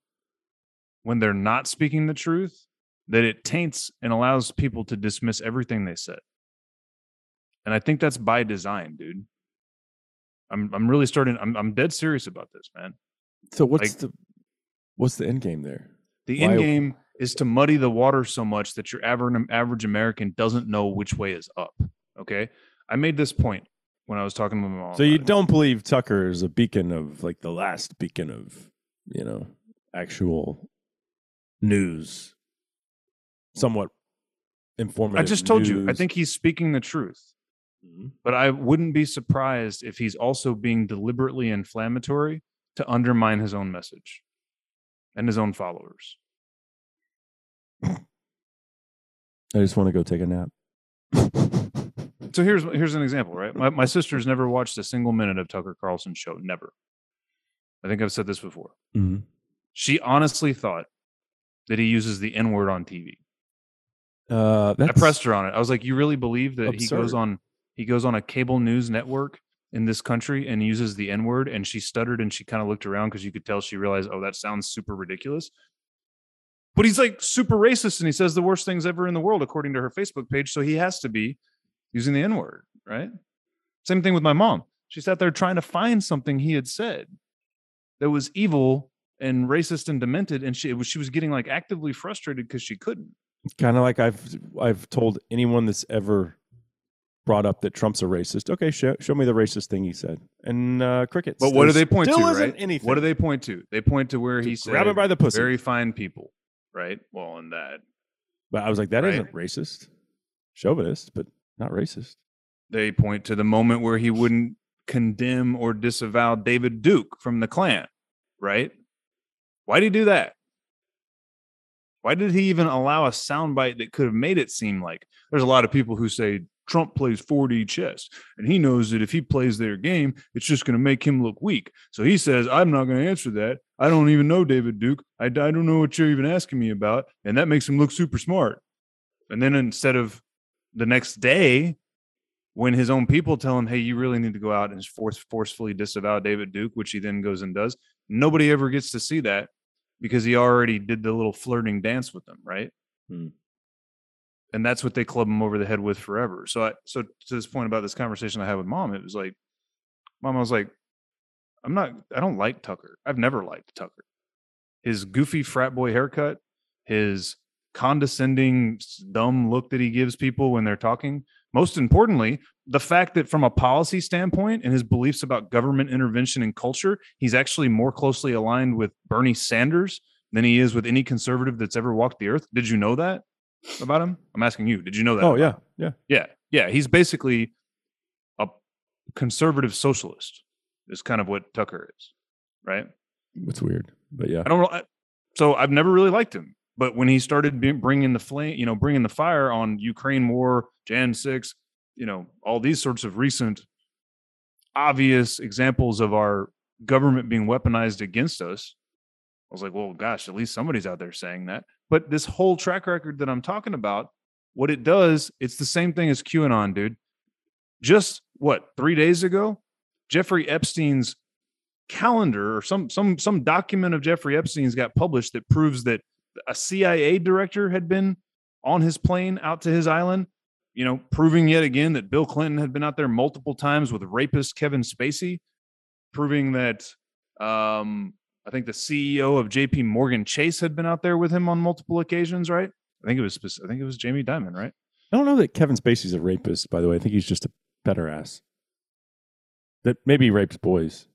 when they're not speaking the truth that it taints and allows people to dismiss everything they said. And I think that's by design, dude. I'm I'm really starting I'm I'm dead serious about this, man. So what's Like- the what's the end game there? The Why- end game is to muddy the water so much that your average average American doesn't know which way is up. Okay, I made this point when I was talking to my mom. So you don't believe Tucker is a beacon of like the last beacon of you know actual news, somewhat informative. I just told you. I think he's speaking the truth, Mhm. but I wouldn't be surprised if he's also being deliberately inflammatory to undermine his own message and his own followers. I just want to go take a nap. So here's here's an example, right? My my sister's never watched a single minute of Tucker Carlson's show. Never. I think I've said this before. Mhm. She honestly thought that he uses the N word on TV. Uh, I pressed her on it. I was like, "You really believe that he goes on he goes on a cable news network in this country and uses the N word?" And she stuttered and she kind of looked around because you could tell she realized, "Oh, that sounds super ridiculous." But he's like super racist and he says the worst things ever in the world according to her Facebook page, so he has to be using the N word, right? Same thing with my mom. She sat there trying to find something he had said that was evil and racist and demented, and she was, she was getting like actively frustrated because she couldn't. Kind of like I've I've told anyone that's ever brought up that Trump's a racist. Okay, show, show me the racist thing he said. And uh, crickets. But what do they point to? Right? Anything. What do they point to? They point to where he Just said, grab him by the pussy. Very fine people, right? Well, in that But I was like, that Right. not racist, chauvinist, but not racist. they point to the moment where he wouldn't condemn or disavow David Duke from the Klan, right? Why did he do that? Why did he even allow a soundbite that could have made it seem like there's a lot of people who say Trump plays 4D chess and he knows that if he plays their game, it's just going to make him look weak. So he says, I'm not going to answer that. I don't even know David Duke. I, I don't know what you're even asking me about. And that makes him look super smart. And then instead of the next day, when his own people tell him, "Hey, you really need to go out and force forcefully disavow David Duke," which he then goes and does. Nobody ever gets to see that because he already did the little flirting dance with them, right? Hmm. And that's what they club him over the head with forever. So, I, so to this point about this conversation I had with mom, it was like, mom, I was like, I'm not, I don't like Tucker. I've never liked Tucker. His goofy frat boy haircut, his condescending, dumb look that he gives people when they're talking. Most importantly, the fact that from a policy standpoint and his beliefs about government intervention and culture, he's actually more closely aligned with Bernie Sanders than he is with any conservative that's ever walked the earth. Did you know that about him? I'm asking you. Did you know that? Oh yeah, him? yeah. Yeah. Yeah. He's basically a conservative socialist, is kind of what Tucker is. Right. It's weird, but yeah. I don't. I- So I've never really liked him, but when he started bringing the flame, you know, bringing the fire on Ukraine war, Jan six, you know, all these sorts of recent, obvious examples of our government being weaponized against us, I was like, well, gosh, at least somebody's out there saying that. But this whole track record that I'm talking about, what it does, it's the same thing as QAnon, dude. Just what three days ago, Jeffrey Epstein's calendar or some some some document of Jeffrey Epstein's got published that proves that a CIA director had been on his plane out to his island, you know, proving yet again that Bill Clinton had been out there multiple times with rapist Kevin Spacey, proving that um I think the CEO of JP Morgan Chase had been out there with him on multiple occasions, right? I think it was I think it was Jamie Dimon, right? I don't know that Kevin Spacey's a rapist. By the way, I think he's just a better ass. That maybe he rapes boys.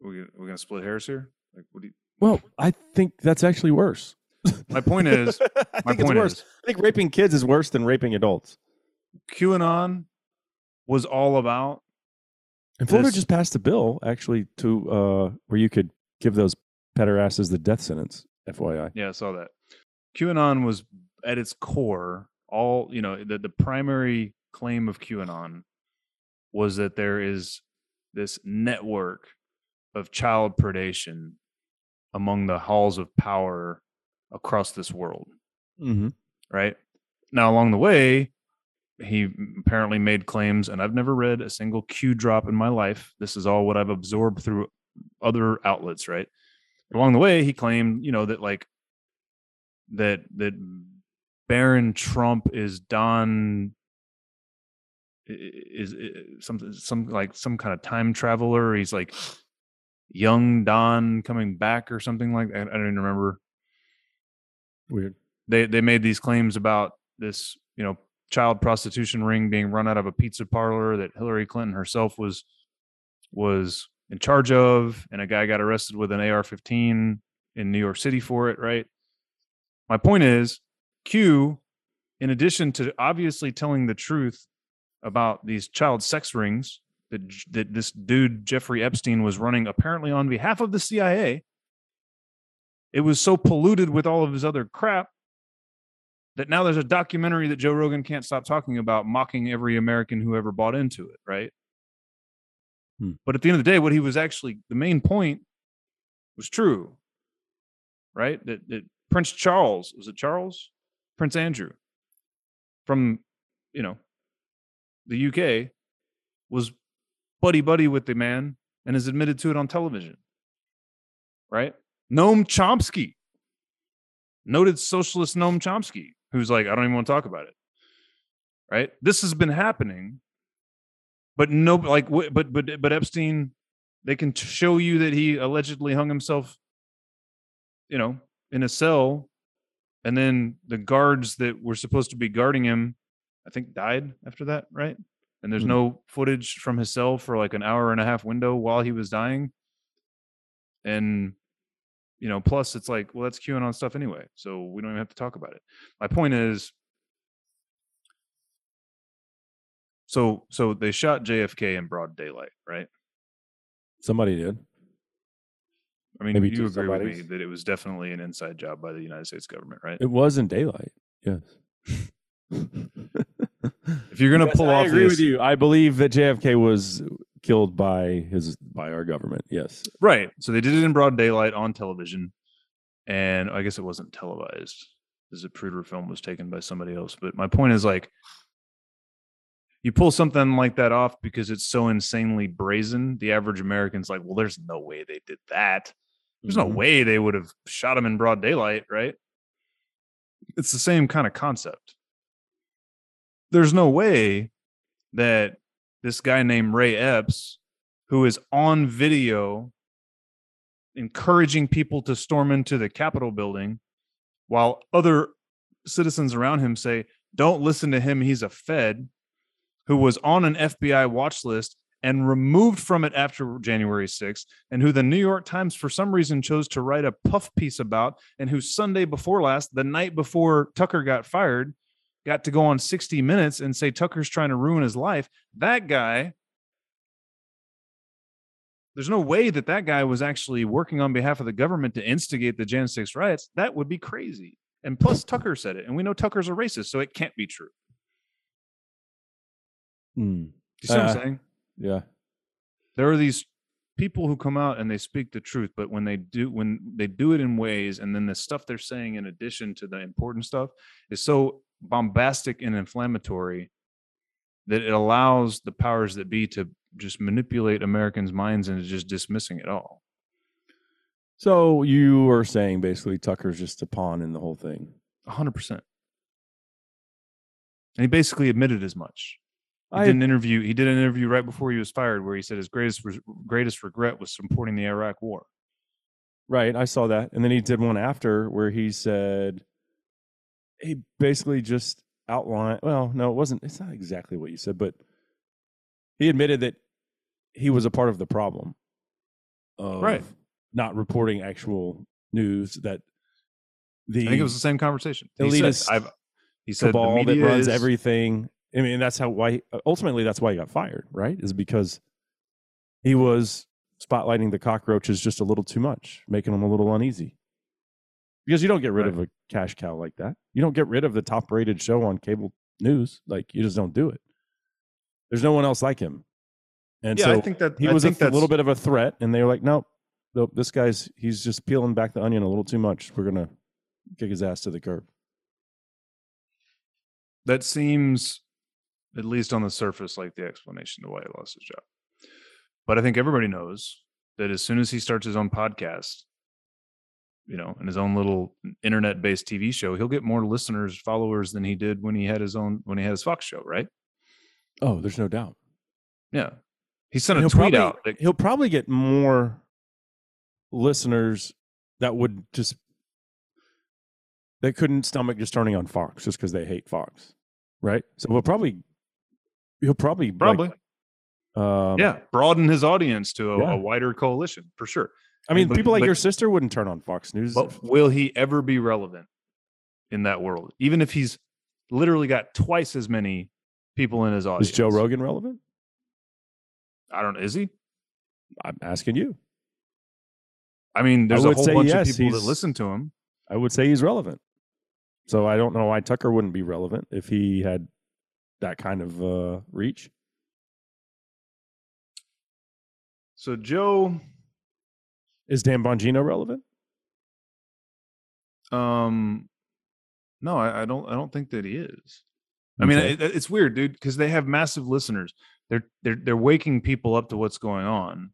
We we're gonna split hairs here. Like, what do you, Well, I think that's actually worse. my point is, I my point is, I think raping kids is worse than raping adults. QAnon was all about And Florida This- just passed a bill actually to uh, where you could give those asses the death sentence. FYI. Yeah, I saw that. QAnon was at its core all, you know, the, the primary claim of QAnon was that there is this network of child predation among the halls of power across this world, Mm-hmm. right? Now, along the way, he apparently made claims, and I've never read a single Q drop in my life. This is all what I've absorbed through other outlets, right? Along the way he claimed you know that like that that Barron Trump is don is, is something some like some kind of time traveler. He's like young don coming back or something like that. I don't even remember. Weird. they they made these claims about this you know child prostitution ring being run out of a pizza parlor that hillary clinton herself was was in charge of and a guy got arrested with an ar-15 in new york city for it right my point is q in addition to obviously telling the truth about these child sex rings that, that this dude jeffrey epstein was running apparently on behalf of the cia it was so polluted with all of his other crap that now there's a documentary that Joe Rogan can't stop talking about, mocking every American who ever bought into it, right? Hmm. But at the end of the day, what he was actually the main point was true, right? That, that Prince Charles was it Charles, Prince Andrew, from you know the UK, was buddy buddy with the man and has admitted to it on television, right? Noam Chomsky, noted socialist Noam Chomsky, who's like, I don't even want to talk about it. Right? This has been happening, but no, like, but but but Epstein, they can show you that he allegedly hung himself, you know, in a cell and then the guards that were supposed to be guarding him, I think, died after that, right? And there's Hmm. no footage from his cell for like an hour and a half window while he was dying. And you know, plus it's like, well, that's QAnon stuff anyway, so we don't even have to talk about it. My point is, so so they shot JFK in broad daylight, right? Somebody did. I mean, Maybe you agree with me that it was definitely an inside job by the United States government, right? It was in daylight. Yes. If you're gonna Yes, pull I off agree this, with you. I believe that JFK was killed by his by our government. Yes. right? So they did it in broad daylight on television, and I guess it wasn't televised. The Zapruder film was taken by somebody else. But my point is, like, you pull something like that off because it's so insanely brazen. The average American's like, well, there's no way they did that. There's no Mhm. way they would have shot him in broad daylight, right? It's the same kind of concept. There's no way that this guy named Ray Epps, who is on video encouraging people to storm into the Capitol building, while other citizens around him say, don't listen to him, he's a Fed, who was on an FBI watch list and removed from it after January 6th, and who the New York Times, for some reason, chose to write a puff piece about, and who Sunday before last, the night before Tucker got fired, got to go on 60 Minutes and say Tucker's trying to ruin his life. That guy, there's no way that that guy was actually working on behalf of the government to instigate the Jan 6 riots. That would be crazy. And plus, Tucker said it, and we know Tucker's a racist, so it can't be true. Hmm. You see what Uh, I'm saying? Yeah. there are these people who come out and they speak the truth but when they do when they do it in ways and then the stuff they're saying in addition to the important stuff is so bombastic and inflammatory that it allows the powers that be to just manipulate americans minds into just dismissing it all So you are saying basically Tucker's just a pawn in the whole thing. 100% and he basically admitted as much he I did an interview he did an interview right before he was fired where he said his greatest greatest regret was supporting the iraq war right, I saw that. And then he did one after where he said he basically just outlined well, no, it wasn't it's not exactly what you said, but he admitted that he was a part of the problem of Right. not reporting actual news that the i think it was the same conversation he said, I've, he said cabal that media runs is- everything. I mean, that's how why uh, ultimately that's why he got fired, right? Is because he was spotlighting the cockroaches just a little too much, making them a little uneasy. Because you don't get rid Right. of a cash cow like that. You don't get rid of the top rated show on cable news. Like you just don't do it. There's no one else like him. And yeah so i think that he I was a think th- little bit of a threat, and they were like, nope, nope, this guy's he's just peeling back the onion a little too much. We're gonna kick his ass to the curb. that seems at least on the surface like the explanation to why he lost his job but i think everybody knows that as soon as he starts his own podcast you know and his own little internet based tv show he'll get more listeners followers than he did when he had his own when he had his fox show right Oh, there's no doubt. yeah he sent a tweet probably, out that, he'll probably get more listeners that would just they couldn't stomach just turning on Fox just because they hate Fox, right? So we'll probably he'll probably like, probably um, yeah broaden his audience to a, yeah. a wider coalition for sure I mean, But- people like but- your sister wouldn't turn on Fox News. But will he ever be relevant in that world? Even if he's literally got twice as many people in his audience. Is Joe Rogan relevant? I don't. Is he? I'm asking you. I mean, there's a whole bunch yes, of people that listen to him. I would say he's relevant. So I don't know why Tucker wouldn't be relevant if he had that kind of uh, reach. So Joe, Is Dan Bongino relevant? um, no, I, I don't. I don't think that he is. I mean, it, it's weird, dude, because they have massive listeners. They're they're they're waking people up to what's going on,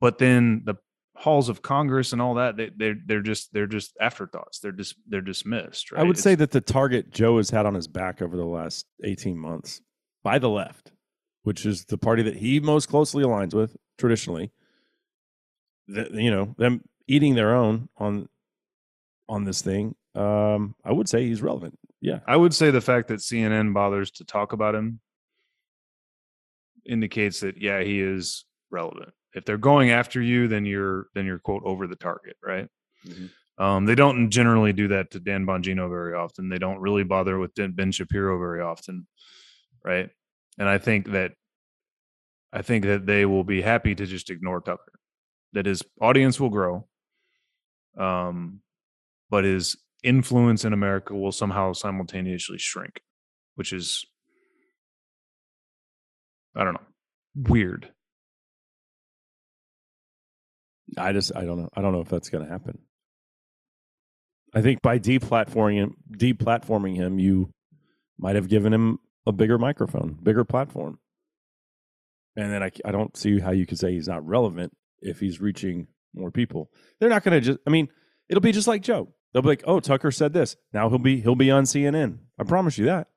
but then the halls of Congress and all that they they're they're just they're just afterthoughts. They're just they're dismissed. Right? I would say that the target Joe has had on his back over the last 18 months by the left, which is the party that he most closely aligns with traditionally, that you know, them eating their own on on this thing um, I would say he's relevant. Yeah. I would say the fact that CNN bothers to talk about him indicates that yeah, he is relevant. If they're going after you, then you're then you're quote over the target, right? Mhm. Um, they don't generally do that to Dan Bongino very often. They don't really bother with Ben Shapiro very often, right? And I think that I think that they will be happy to just ignore Tucker. That his audience will grow, um, but his influence in America will somehow simultaneously shrink, which is I don't know, weird. I just I don't know. I don't know if that's going to happen. I think by deplatforming him, deplatforming him, you might have given him a bigger microphone, bigger platform. And then I, I don't see how you could say he's not relevant if he's reaching more people. They're not going to just. I mean, it'll be just like Joe. They'll be like, "Oh, Tucker said this. Now he'll be he'll be on CNN." I promise you that.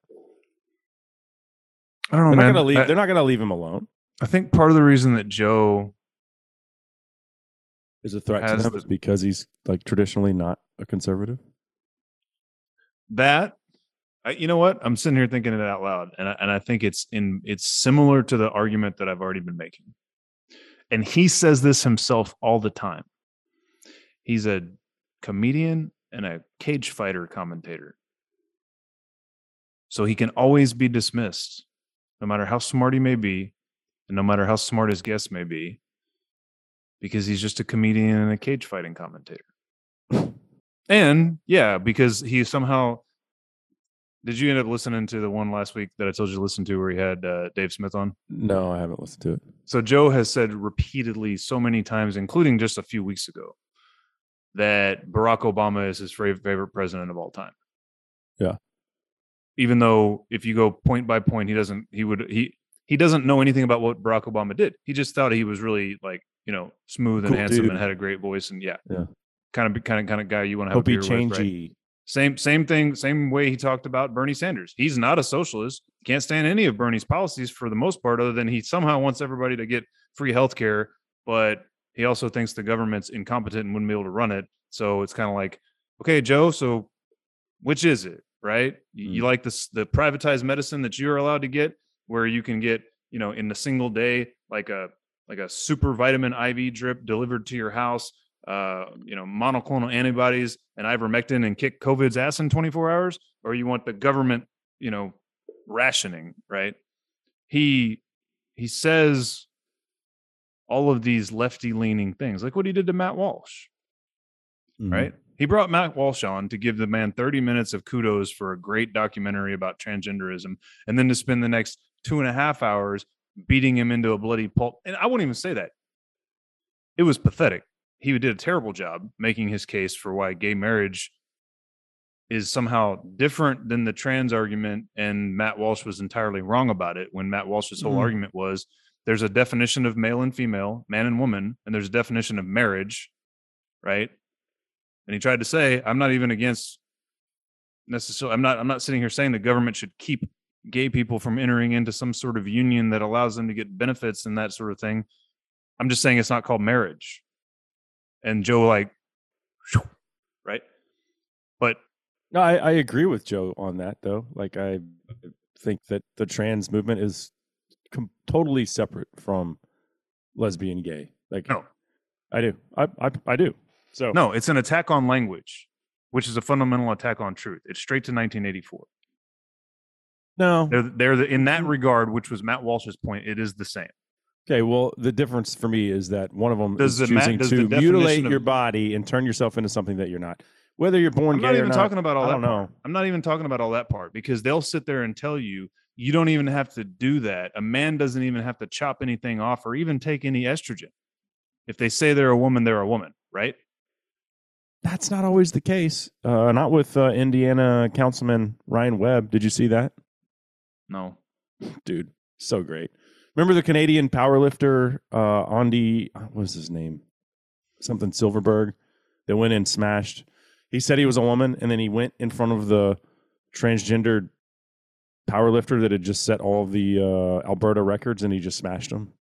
I don't know, They're not man. going to leave. I, they're not going to leave him alone. I think part of the reason that Joe Is a threat to them the- because he's like traditionally not a conservative. that I, you know what? I'm sitting here thinking it out loud and I, and I think it's in it's similar to the argument that i've already been making. And he says this himself all the time. He's a comedian and a cage fighter commentator. So he can always be dismissed no matter how smart he may be and no matter how smart his guests may be because he's just a comedian and a cage fighting commentator and yeah, because he somehow did you end up listening to the one last week that I told you to listen to where he had uh, Dave Smith on? No, I haven't listened to it. So Joe has said repeatedly so many times, including just a few weeks ago, that Barack Obama is his favorite president of all time. Yeah. Even though if you go point by point, he doesn't he would he he doesn't know anything about what Barack Obama did. He just thought he was really like, you know, smooth and Cool handsome dude. and had a great voice and yeah. Yeah. Kind of kind of kind of guy you want to have Hope he a beer with, right? changey. Same same thing, same way he talked about Bernie Sanders. He's not a socialist. Can't stand any of Bernie's policies for the most part, other than he somehow wants everybody to get free health care, but he also thinks the government's incompetent and wouldn't be able to run it. So it's kind of like, okay, Joe, so which is it? Right? You, you Mm. like this the privatized medicine that you're allowed to get, where you can get, you know, in a single day, like a like a super vitamin IV drip delivered to your house uh, you know, monoclonal antibodies and ivermectin and kick COVID's ass in 24 hours, or you want the government, you know, rationing, right? He he says all of these lefty leaning things, like what he did to Matt Walsh, Mhm. right? He brought Matt Walsh on to give the man 30 minutes of kudos for a great documentary about transgenderism, and then to spend the next two and a half hours beating him into a bloody pulp. And I won't even say that. It was pathetic. He did a terrible job making his case for why gay marriage is somehow different than the trans argument. And Matt Walsh was entirely wrong about it when Matt Walsh's whole Mhm. argument was there's a definition of male and female, man and woman, and there's a definition of marriage, right? And he tried to say, I'm not even against necessarily I'm not I'm not sitting here saying the government should keep gay people from entering into some sort of union that allows them to get benefits and that sort of thing. I'm just saying it's not called marriage. And Joe like right? But No, I, I agree with Joe on that though. Like I think that the trans movement is com- totally separate from lesbian gay. Like no, I do. I, I I do. So no, it's an attack on language, which is a fundamental attack on truth. It's straight to 1984. No. They're they're the, in that regard, which was Matt Walsh's point. It is the same. Okay, well, the difference for me is that one of them Does is the choosing does to mutilate of- your body and turn yourself into something that you're not. Whether you're born I'm gay not or even not, talking about all I that. don't part. know. I'm not even talking about all that part because they'll sit there and tell you you don't even have to do that. A man doesn't even have to chop anything off or even take any estrogen. If they say they're a woman, they're a woman, right? That's not always the case. Uh, not with uh, Indiana Councilman Ryan Webb. Did you see that, No. dude? So great. Remember the Canadian powerlifter uh, Andy? What was his name? Something Silverberg. That went and smashed. He said he was a woman, and then he went in front of the transgendered powerlifter that had just set all the uh, Alberta records, and he just smashed them.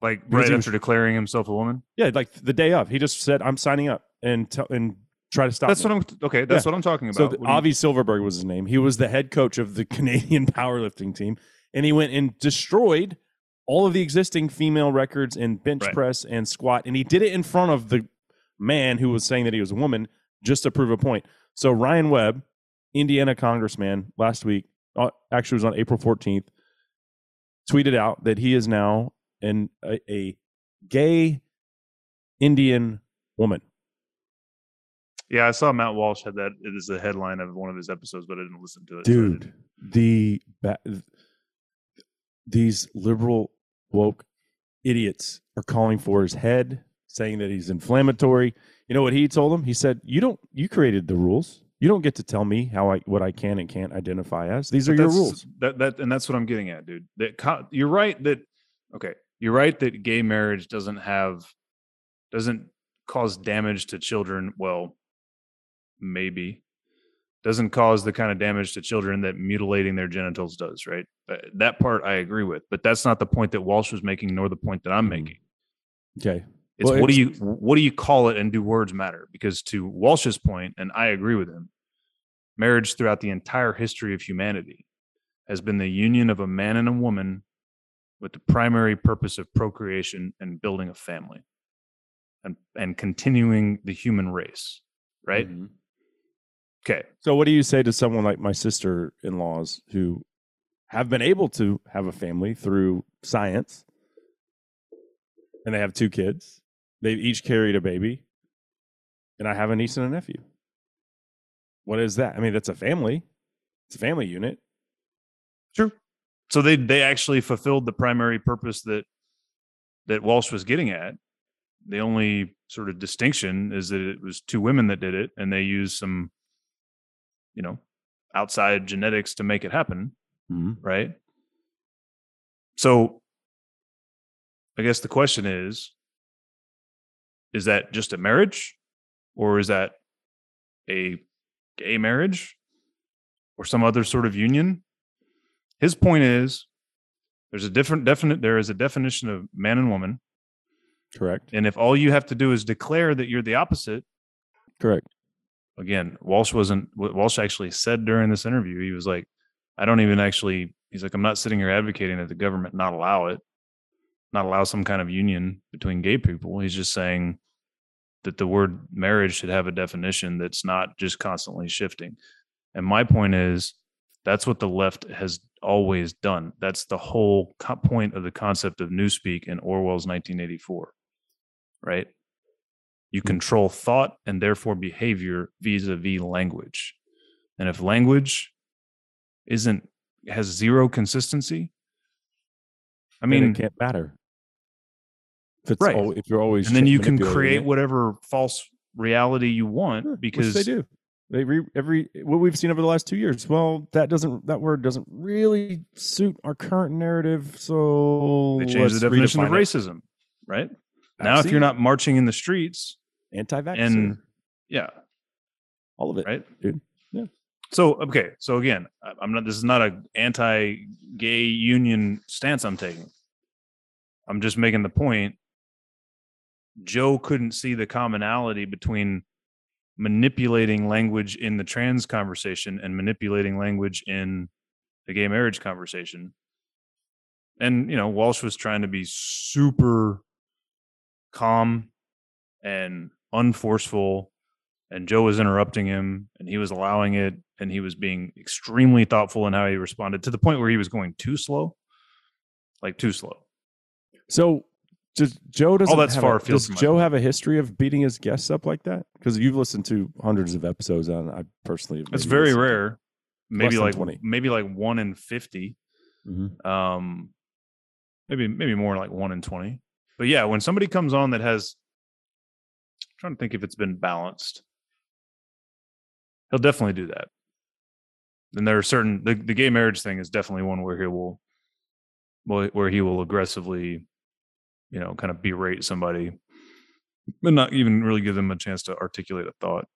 Like Because right he was- after declaring himself a woman. Yeah, like the day of, he just said, "I'm signing up," and tell and try to stop. That's what I'm. Okay, that's Yeah. what I'm talking about. So What the, you- Avi Silverberg was his name. He was the head coach of the Canadian powerlifting team, and he went and destroyed all of the existing female records in bench Right. press and squat, and he did it in front of the man who was saying that he was a woman just to prove a point. So Ryan Webb, Indiana congressman, last week, uh, actually was on April 14th, tweeted out that he is now an a, a gay Indian woman. Yeah, I saw Matt Walsh had that It is the headline of one of his episodes, but I didn't listen to it. so dude the ba- these liberal woke idiots are calling for his head saying that he's inflammatory you know what he told them he said you don't you created the rules you don't get to tell me how i what i can and can't identify as these are your rules That that and that's what I'm getting at, dude. That co- you're right that okay, you're right that gay marriage doesn't have doesn't cause damage to children. Well, maybe doesn't cause the kind of damage to children that mutilating their genitals does, right? That part I agree with, but that's not the point that Walsh was making, nor the point that I'm Mhm. making. okay It's Well, what do you what do you call it, and do words matter? Because to Walsh's point, and I agree with him, marriage throughout the entire history of humanity has been the union of a man and a woman with the primary purpose of procreation and building a family, and and continuing the human race. Right? Mhm. Okay. so what do you say to someone like my sister-in-laws who have been able to have a family through science and they have two kids they've each carried a baby and i have a niece and a nephew what is that i mean that's a family it's a family unit True. So they they actually fulfilled the primary purpose that that Walsh was getting at. The only sort of distinction is that it was two women that did it, and they used some, you know, outside genetics to make it happen, mm-hmm. right? So, I guess the question is: Is that just a marriage, or is that a gay marriage, or some other sort of union? his point is there's a different definite there is a definition of man and woman. Correct. And if all you have to do is declare that you're the opposite correct again walsh wasn't walsh actually said during this interview he was like i don't even actually he's like i'm not sitting here advocating that the government not allow it not allow some kind of union between gay people he's just saying that the word marriage should have a definition that's not just constantly shifting and my point is that's what the left has always done. That's the whole co- point of the concept of newspeak in Orwell's 1984, right? You hmm. control thought and therefore behavior vis-a-vis language. And if language isn't has zero consistency, I mean it can't matter if it's Right. if you're always and then you can create it. whatever false reality you want Sure, because they do. They re, every what we've seen over the last two years. Well, that doesn't that word doesn't really suit our current narrative. So they changed the definition of redefine it. racism, right? I've now, if you're not marching in the streets, anti-vaxxer, and yeah, all of it, right? dude. Yeah. so okay so again i'm not this is not a anti-gay union stance i'm taking. I'm just making the point joe couldn't see the commonality between manipulating language in the trans conversation and manipulating language in the gay marriage conversation. And you know walsh was trying to be super calm and unforceful and Joe was interrupting him and he was allowing it and he was being extremely thoughtful in how he responded to the point where he was going too slow like too slow So does Joe doesn't all that's far a, does Joe point. have a history of beating his guests up like that? Because you've listened to hundreds of episodes on. I personally, it's very rare maybe like 20. maybe like 1 in 50 Mhm. um maybe maybe more like 1 in 20 but yeah when somebody comes on that has trying to think if it's been balanced he'll definitely do that and there are certain the, the gay marriage thing is definitely one where he will where he will aggressively you know kind of berate somebody but not even really give them a chance to articulate a thought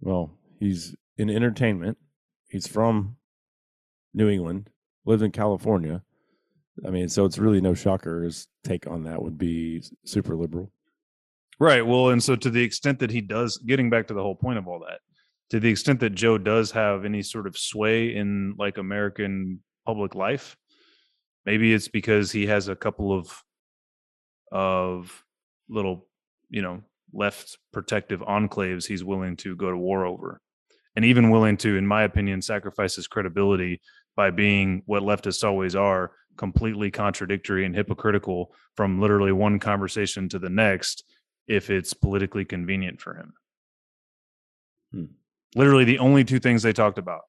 Well, he's in entertainment. He's from New England, lives in California. I mean, so it's really no shocker. His take on that would be super liberal. Right. Well, and so to the extent that he does, getting back to the whole point of all that, to the extent that Joe does have any sort of sway in like American public life, maybe it's because he has a couple of of little, you know, left protective enclaves he's willing to go to war over. And even willing to, in my opinion, sacrifice his credibility by being what leftists always are completely contradictory and hypocritical from literally one conversation to the next if it's politically convenient for him. Hmm. Literally, the only two things they talked about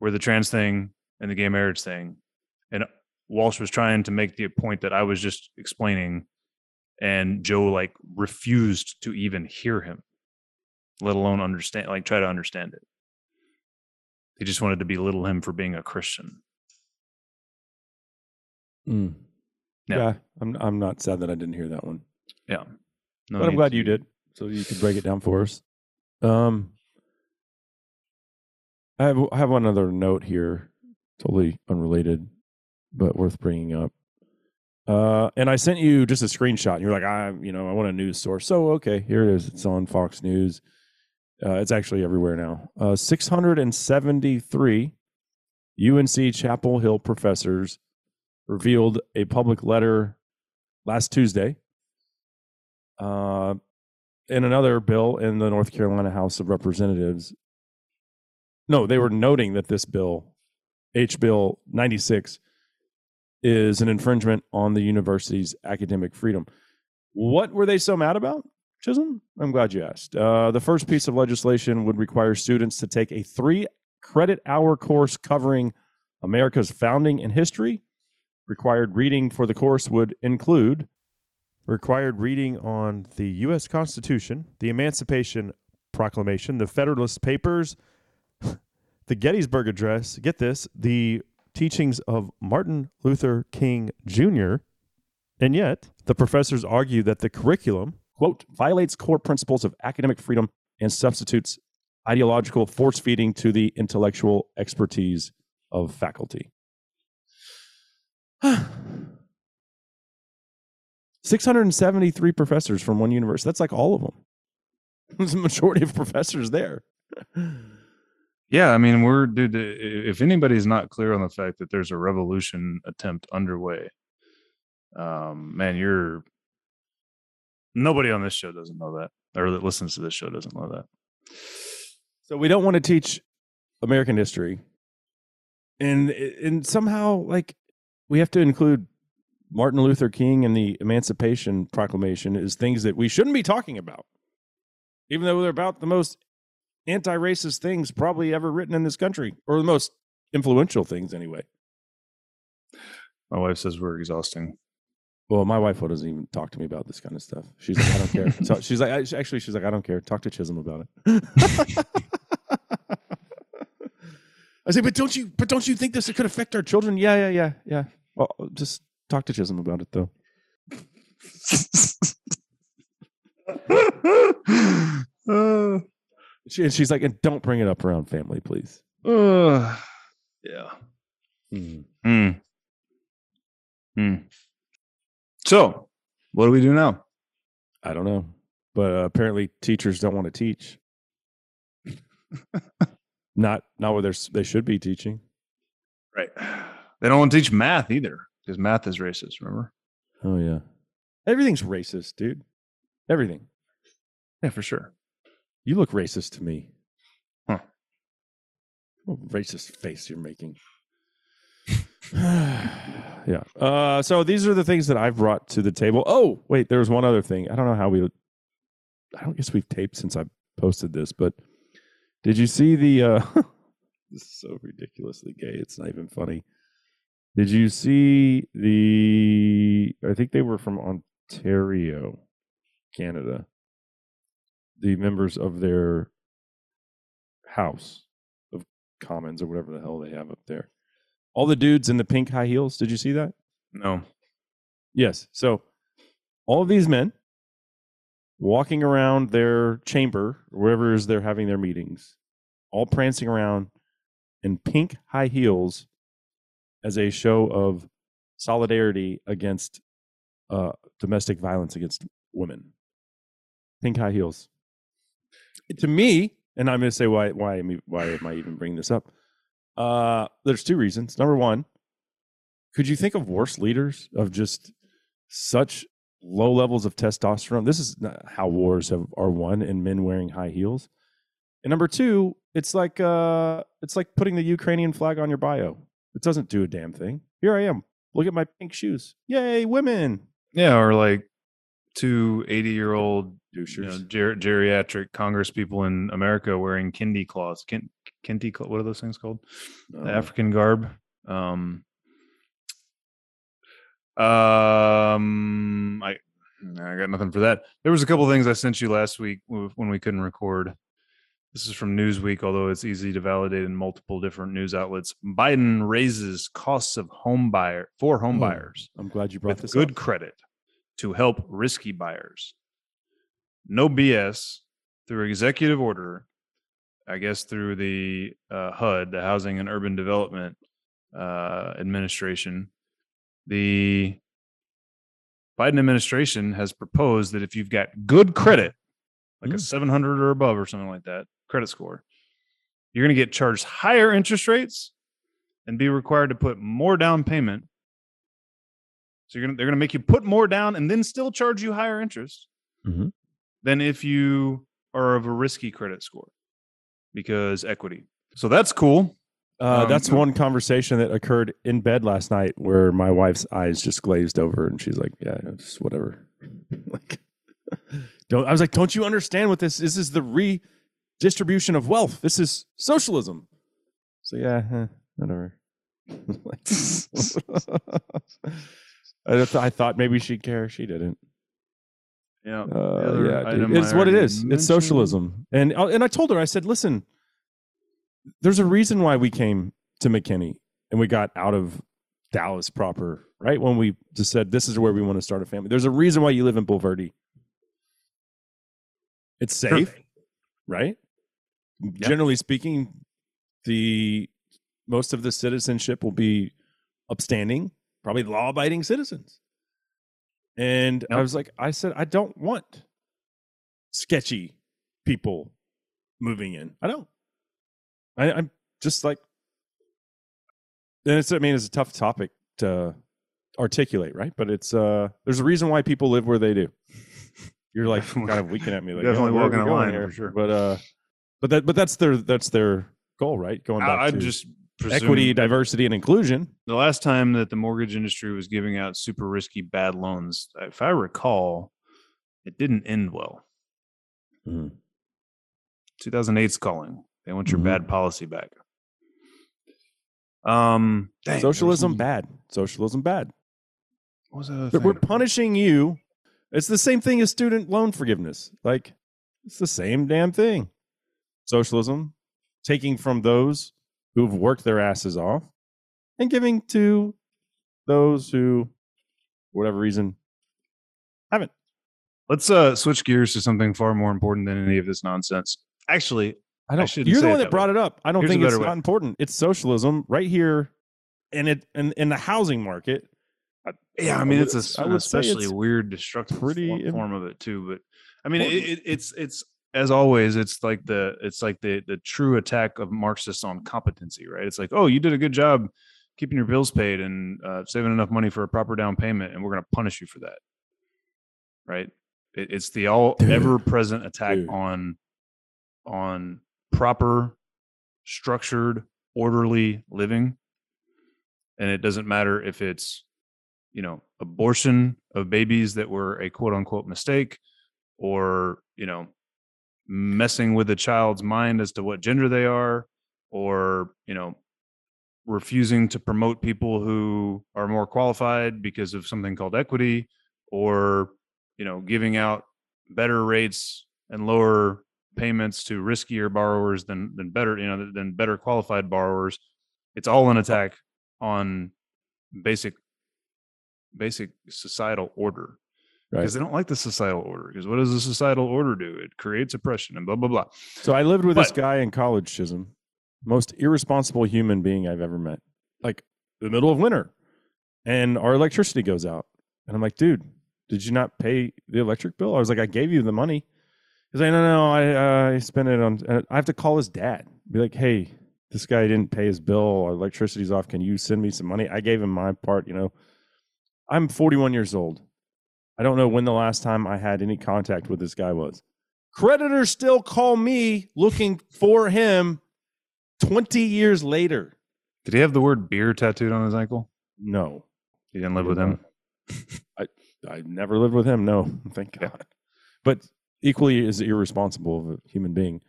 were the trans thing and the gay marriage thing. And Walsh was trying to make the point that I was just explaining, and Joe like refused to even hear him, let alone understand, like try to understand it. He just wanted to belittle him for being a Christian. Mm. Yeah. Yeah. I'm I'm not sad that I didn't hear that one. Yeah. No but I'm glad to- you did. So you could break it down for us. Um I have I have one other note here, totally unrelated, but worth bringing up. Uh, and I sent you just a screenshot. And you're like, I, you know, I want a news source. So okay, here it is. It's on Fox News. Uh, it's actually everywhere now. Uh, 673 UNC Chapel Hill professors revealed a public letter last Tuesday uh, in another bill in the North Carolina House of Representatives. No, they were noting that this bill, H. Bill 96, is an infringement on the university's academic freedom. What were they so mad about, Chisum? I'm glad you asked. Uh, the first piece of legislation would require students to take a three credit hour course covering America's founding and history. Required reading for the course would include required reading on the U.S. Constitution, the Emancipation Proclamation, the Federalist Papers, the Gettysburg Address, get this, the teachings of Martin Luther King Jr., and yet the professors argue that the curriculum, quote, violates core principles of academic freedom and substitutes ideological force feeding to the intellectual expertise of faculty. 673 professors from one university. That's like all of them. There's a majority of professors there. Yeah, I mean, we're dude. If anybody's not clear on the fact that there's a revolution attempt underway, um, man, you're nobody on this show doesn't know that, or that listens to this show doesn't know that. So we don't want to teach American history, and and somehow like we have to include Martin Luther King and the Emancipation Proclamation is things that we shouldn't be talking about, even though they're about the most anti-racist things probably ever written in this country, or the most influential things anyway. My wife says we're exhausting. Well, my wife doesn't even talk to me about this kind of stuff. She's like, I don't care. So she's like, actually, she's like, I don't care. Talk to Chisum about it. I say, but don't you, but don't you think this could affect our children? Yeah, yeah, yeah, yeah. Well, just talk to Chisum about it, though. uh, She, and she's like, and don't bring it up around family, please. uh, yeah. Hmm. Hmm. Hmm. So, what do we do now? I don't know, but uh, apparently teachers don't want to teach. not, not where they're, they should be teaching. Right. They don't want to teach math either because math is racist. Remember? Oh yeah, everything's racist, dude. Everything. Yeah, for sure. You look racist to me. Huh. What racist face you're making. yeah. Uh, so these are the things that I've brought to the table. Oh, wait, there was one other thing. I don't know how we. I don't guess we've taped since I posted this, but did you see the? Uh, this is so ridiculously gay. It's not even funny. Did you see the? I think they were from Ontario, Canada the members of their house of commons or whatever the hell they have up there. All the dudes in the pink high heels. Did you see that? No. Yes. So all of these men walking around their chamber, wherever is they're having their meetings, all prancing around in pink high heels as a show of solidarity against uh, domestic violence against women. pink high heels. To me, and I'm going to say why why am I- why am I even bringing this up? Uh, there's two reasons. Number one, could you think of worse leaders of just such low levels of testosterone? This is how wars have, are won in men wearing high heels. And number two, it's like uh, it's like putting the Ukrainian flag on your bio. It doesn't do a damn thing. Here I am. Look at my pink shoes. Yay, women. Yeah, or like two 80 year old you know, ger- geriatric Congress people in America wearing kente cloths. Kin- kente, cl- what are those things called? Oh. African garb. Um, um, I I got nothing for that. There was a couple things I sent you last week when we couldn't record. This is from Newsweek, although it's easy to validate in multiple different news outlets. Biden raises costs of home buyer for home Oh, buyers I'm glad you brought with this good up. credit to help risky buyers. No BS through executive order, I guess through the uh, HUD, the Housing and Urban Development uh, Administration. The Biden administration has proposed that if you've got good credit, like a Mm. 700 or above or something like that credit score, you're going to get charged higher interest rates and be required to put more down payment so you're gonna they're gonna make you put more down and then still charge you higher interest Mhm. than if you are of a risky credit score because equity. So that's cool. Uh, Um, that's one conversation that occurred in bed last night where my wife's eyes just glazed over and she's like, "Yeah, it's whatever." like, don't. I was like, "Don't you understand what this? This is the redistribution of wealth. This is socialism." So yeah, eh, whatever. I, th- I thought maybe she'd care. She didn't. Yeah. Uh, yeah, it's what it is. mentioned. It's socialism, and uh, and I told her, I said, listen, there's a reason why we came to McKinney and we got out of Dallas proper, right? When we just said this is where we want to start a family. There's a reason why you live in Bulverde. It's safe, right? Generally speaking, the most of the citizenship will be upstanding, probably law-abiding citizens. And I was like, I said, I don't want sketchy people moving in. I don't. I, I'm just like, and it's. I mean, it's a tough topic to articulate, right? But it's. uh There's a reason why people live where they do. You're like kind of winking at me, like definitely "Oh, walking a line here?" for sure. But uh, but that but that's their that's their goal, right? Going back I, I to just equity, diversity, and inclusion. the last time that the mortgage industry was giving out super risky bad loans, if I recall, it didn't end well. Mhm. 2008's calling. They want your Mhm. bad policy back. Um, dang, Socialism some- bad. Socialism bad. What was that we're punishing you. It's the same thing as student loan forgiveness. Like it's the same damn thing. Socialism, taking from those who've worked their asses off and giving to those who, for whatever reason, haven't. Let's uh switch gears to something far more important than any of this nonsense. Actually, I don't. shouldn't you're the one that that brought way. it up. I don't Here's think it's way. not important. It's socialism right here, and it and in the housing market. yeah, I I mean would- it's a, I an especially weird, destructive pretty form, form of it too. But I mean, it, it, it's it's as always, it's like the it's like the the true attack of Marxists on competency, right? It's like, oh, you did a good job keeping your bills paid and uh, saving enough money for a proper down payment, and we're going to punish you for that, right? It, it's the all ever present attack Dude. on on proper, structured, orderly living, and it doesn't matter if it's you know abortion of babies that were a quote unquote mistake or you know messing with a child's mind as to what gender they are or you know refusing to promote people who are more qualified because of something called equity or you know giving out better rates and lower payments to riskier borrowers than than better you know than better qualified borrowers. It's all an attack on basic basic societal order Right. because they don't like the societal order because what does the societal order do it creates oppression and blah blah blah So I lived with this guy in college, Chisum. Most irresponsible human being I've ever met. Like the middle of winter, and our electricity goes out, and I'm like, dude, did you not pay the electric bill? I was like, I gave you the money. He's like, no, no, I uh, I spent it on. and I have to call his dad. Be like, hey, this guy didn't pay his bill. Our electricity's off. Can you send me some money? I gave him my part. You know, I'm 41 years old. I don't know when the last time I had any contact with this guy was. Creditors still call me looking for him 20 years later. Did he have the word beer tattooed on his ankle? No, You didn't live with him. I I never lived with him. No, thank Yeah. God. But equally as irresponsible of a human being.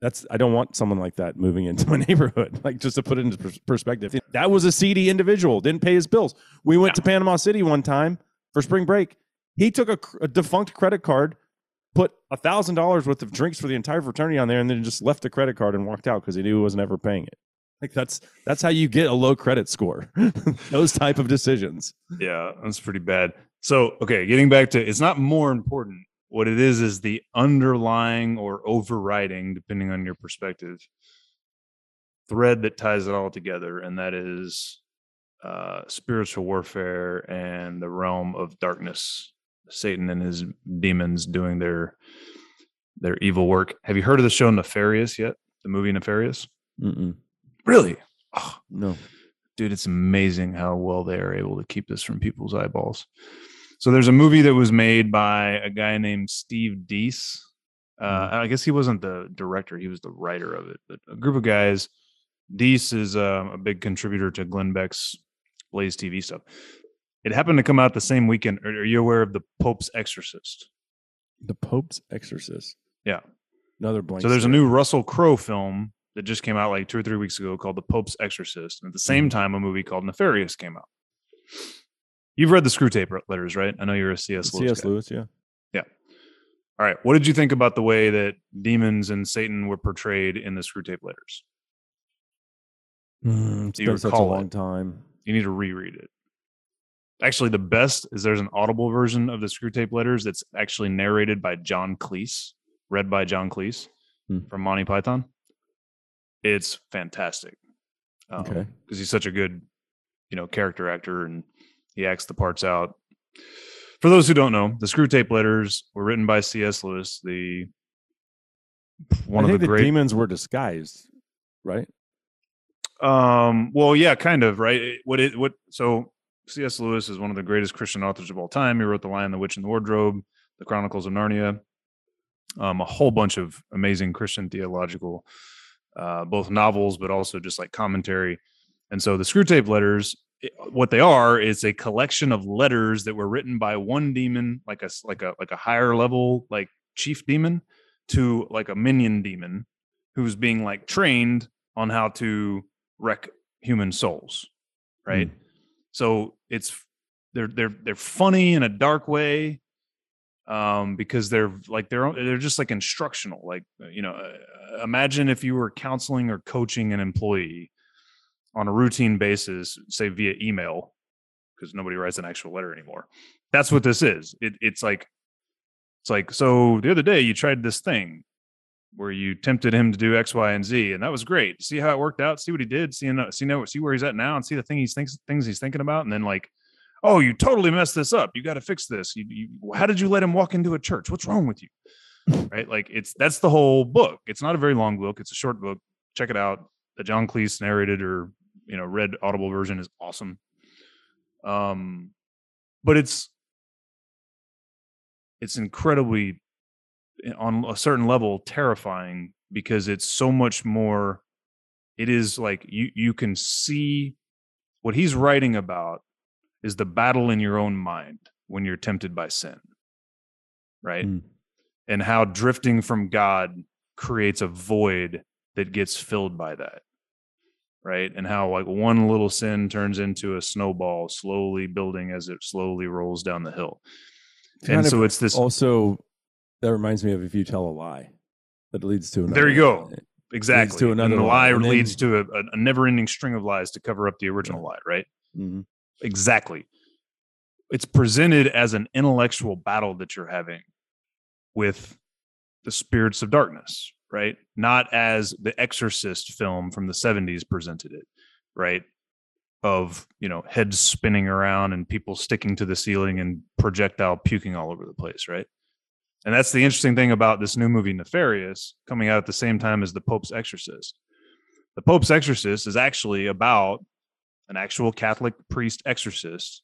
That's I don't want someone like that moving into my neighborhood. Like just to put it into pers- perspective, that was a seedy individual. Didn't pay his bills. We went to Panama City one time for spring break. He took a, a defunct credit card, put a thousand dollars worth of drinks for the entire fraternity on there, and then just left the credit card and walked out because he knew he was never paying it. Like that's that's how you get a low credit score. Those type of decisions. Yeah, that's pretty bad. So, okay, getting back to it's not more important. What it is is the underlying or overriding, depending on your perspective, thread that ties it all together, and that is uh, spiritual warfare and the realm of darkness. Satan and his demons doing their their evil work. Have you heard of the show Nefarious yet? The movie Nefarious? Mm-mm. Really? Oh, No. dude, it's amazing how well they are able to keep this from people's eyeballs. So there's a movie that was made by a guy named Steve Deace. Uh, I guess he wasn't the director; he was the writer of it. But a group of guys. Deace is um, a big contributor to Glenn Beck's Blaze TV stuff. It happened to come out the same weekend. Are, are you aware of the Pope's Exorcist? The Pope's Exorcist. Yeah. Another blank. So there's a new Russell Crowe film that just came out like two or three weeks ago called The Pope's Exorcist. And at the same time, a movie called Nefarious came out. You've read the Screwtape letters, right? I know you're a C.S. Lewis. C.S. Lewis, yeah. Yeah. All right. What did you think about the way that demons and Satan were portrayed in the Screwtape letters? Mm, it's been such a long it? time. You need to reread it. Actually, the best is there's an audible version of the Screwtape letters that's actually narrated by John Cleese, read by John Cleese Hmm. from Monty Python. It's fantastic. Um, Okay. because he's such a good, you know, character actor and he acts the parts out. For those who don't know, the Screwtape letters were written by C.S. Lewis, the one I of the the great. demons were disguised, right? Um, well, yeah, kind of, right? What it what so C.S. Lewis is one of the greatest Christian authors of all time. He wrote The Lion, the Witch, and the Wardrobe, The Chronicles of Narnia, um, a whole bunch of amazing Christian theological, uh, both novels, but also just like commentary. And so the Screwtape letters, what they are is a collection of letters that were written by one demon, like a like a like a higher level like chief demon, to like a minion demon, who's being like trained on how to wreck human souls right so it's they're they're they're funny in a dark way um because they're like they're they're just like instructional like uh, you know uh, imagine if you were counseling or coaching an employee on a routine basis say via email because nobody writes an actual letter anymore. That's what this is. It, it's like it's like so the other day you tried this thing where you tempted him to do X, Y, and Z, and that was great. See how it worked out. See what he did. See, see now, see where he's at now, and see the thing he's thinks things he's thinking about, and then like, oh, you totally messed this up. You got to fix this. You, you, how did you let him walk into a church? What's wrong with you? right? Like it's that's the whole book. It's not a very long book. It's a short book. Check it out. The John Cleese narrated or you know read audible version is awesome. Um, but it's it's incredibly on a certain level terrifying because it's so much more it is like you you can see what he's writing about is the battle in your own mind when you're tempted by sin right? Mm. and how drifting from god creates a void that gets filled by that right? And how like one little sin turns into a snowball slowly building as it slowly rolls down the hill. And so it's this Also, that reminds me of if you tell a lie, that leads to another. There you go. Exactly. to and another the lie, lie leads then- to a, a, never-ending string of lies to cover up the original lie, right? Mhm. Exactly. It's presented as an intellectual battle that you're having with the spirits of darkness, right? Not as the Exorcist film from the 70s presented it, right? Of, you know, heads spinning around and people sticking to the ceiling and projectile puking all over the place, right? And that's the interesting thing about this new movie, Nefarious, coming out at the same time as The Pope's Exorcist. The Pope's Exorcist is actually about an actual Catholic priest exorcist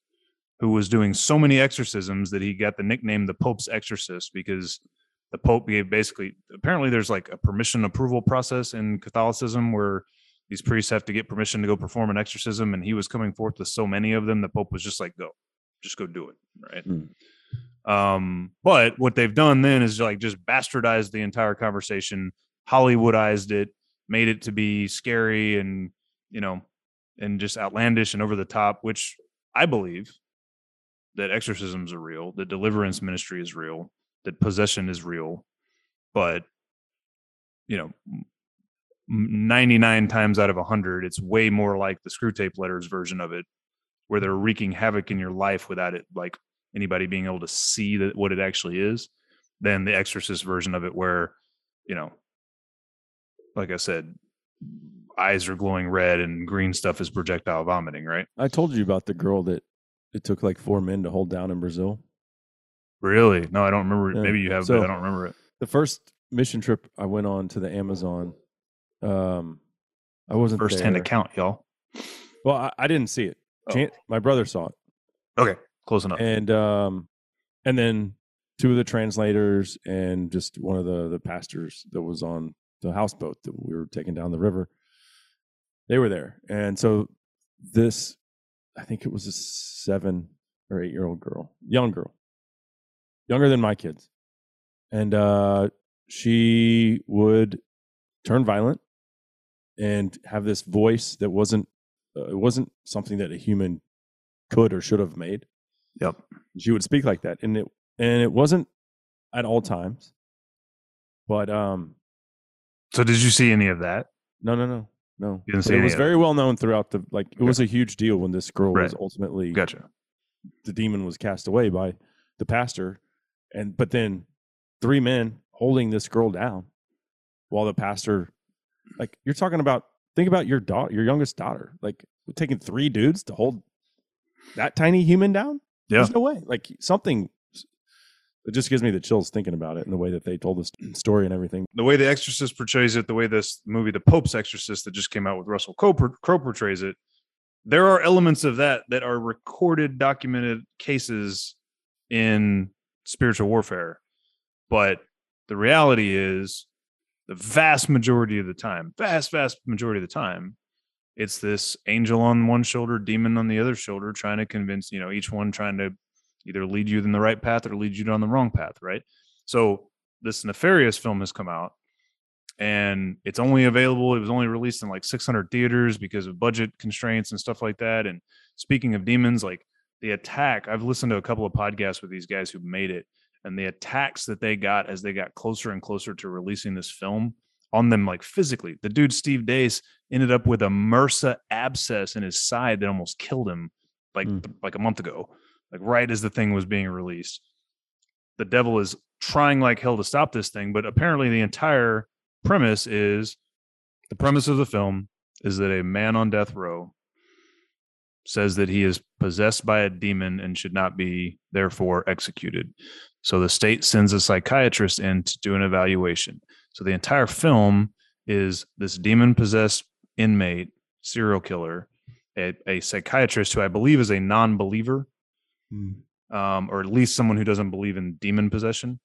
who was doing so many exorcisms that he got the nickname the Pope's Exorcist because the Pope gave basically apparently there's like a permission approval process in Catholicism where these priests have to get permission to go perform an exorcism, and he was coming forth with so many of them, the Pope was just like, "Go, just go do it." Right. Mm. Um, but what they've done then is like just bastardized the entire conversation, Hollywoodized it, made it to be scary and you know, and just outlandish and over the top, which I believe that exorcisms are real, that deliverance ministry is real, that possession is real, but you know, 99 times out of 100 it's way more like the Screwtape letters version of it where they're wreaking havoc in your life without it like anybody being able to see that what it actually is than the exorcist version of it where you know like i said eyes are glowing red and green stuff is projectile vomiting right I told you about the girl that it took like four men to hold down in Brazil. really no i don't remember Yeah. maybe you have So- but i don't remember it The first mission trip I went on to the Amazon, um, I wasn't first hand account y'all Well, I, I didn't see it. Oh. My brother saw it, okay close enough. And um, and then two of the translators and just one of the the pastors that was on the houseboat that we were taking down the river. They were there, and so this, I think it was a seven or eight year old girl, young girl, younger than my kids, and uh, she would turn violent and have this voice that wasn't uh, it wasn't something that a human could or should have made yep. she would speak like that and it and it wasn't at all times but um so did you see any of that? No no no no. You didn't see it any was very well known throughout the like it was a huge deal when this girl was ultimately gotcha. the demon was cast away by the pastor and but then three men holding this girl down while the pastor like you're talking about think about your daughter your youngest daughter like taking three dudes to hold that tiny human down Yeah. there's no way. Like something it just gives me the chills thinking about it and the way that they told this story and everything. The way the exorcist portrays it the way this movie the pope's exorcist that just came out with russell crowe, por- crowe portrays it there are elements of that that are recorded documented cases in spiritual warfare. But the reality is the vast majority of the time vast vast majority of the time it's this angel on one shoulder demon on the other shoulder trying to convince you know each one trying to either lead you in the right path or lead you down the wrong path right? So this nefarious film has come out and it's only available it was only released in like 600 theaters because of budget constraints and stuff like that and speaking of demons like the attack i've listened to a couple of podcasts with these guys who made it and the attacks that they got as they got closer and closer to releasing this film on them like physically. The dude steve Deace ended up with a mrsa abscess in his side that almost killed him like Mm. like a month ago like right as the thing was being released. The devil is trying like hell to stop this thing but apparently the entire premise is the premise of the film is that a man on death row says that he is possessed by a demon and should not be therefore executed. So the state sends a psychiatrist in to do an evaluation so the entire film is this demon possessed inmate serial killer a, a psychiatrist who i believe is a non-believer um, or at least someone who doesn't believe in demon possession.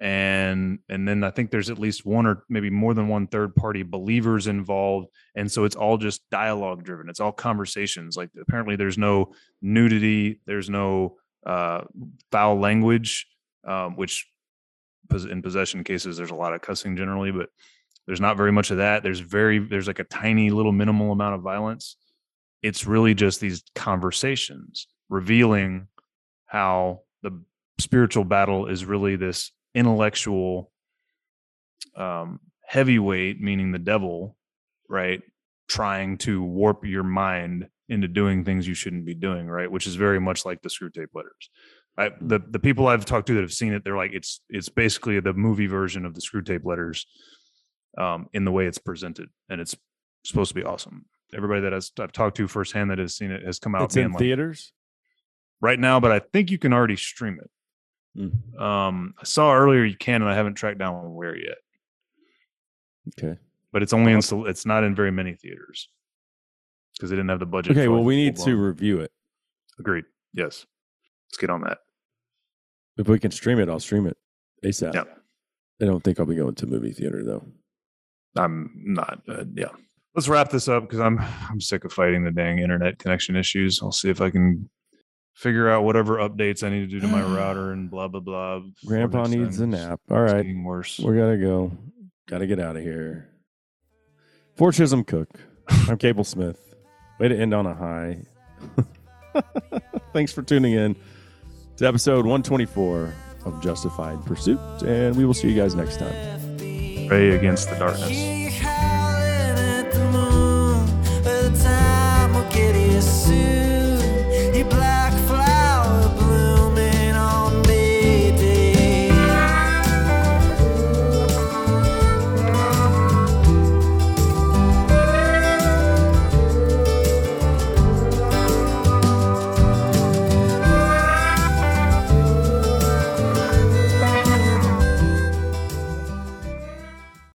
And and then I think there's at least one or maybe more than one third party believers involved, and so it's all just dialogue driven. It's all conversations. Like apparently there's no nudity, there's no uh, foul language, um, which in possession cases there's a lot of cussing generally, but there's not very much of that. There's very there's like a tiny little minimal amount of violence. It's really just these conversations revealing how the spiritual battle is really this intellectual um heavyweight meaning the devil right trying to warp your mind into doing things you shouldn't be doing right which is very much like the Screwtape letters I, the the people I've talked to that have seen it, they're like it's it's basically the movie version of the Screwtape letters, um, in the way it's presented, and it's supposed to be awesome. Everybody that has, I've talked to firsthand that has seen it has come out it's in like, theaters right now, but I think you can already stream it. Mm. Um, I saw earlier you can, and I haven't tracked down where yet. Okay. But it's only in. It's not in very many theaters because they didn't have the budget. Okay. Well, we need to review it. Agreed. Yes. Let's get on that. If we can stream it, I'll stream it ASAP. Yeah. I don't think I'll be going to movie theater though. I'm not. Uh, yeah. Let's wrap this up because I'm I'm sick of fighting the dang internet connection issues. I'll see if I can figure out whatever updates I need to do to my router and blah blah blah. Grandpa needs a nap. All right. getting worse. We gotta go. Gotta get out of here. For Chisum Cook, I'm Cable Smith. Way to end on a high. Thanks for tuning in to episode 124 of Justified Pursuit, and we will see you guys next time. Pray against the darkness.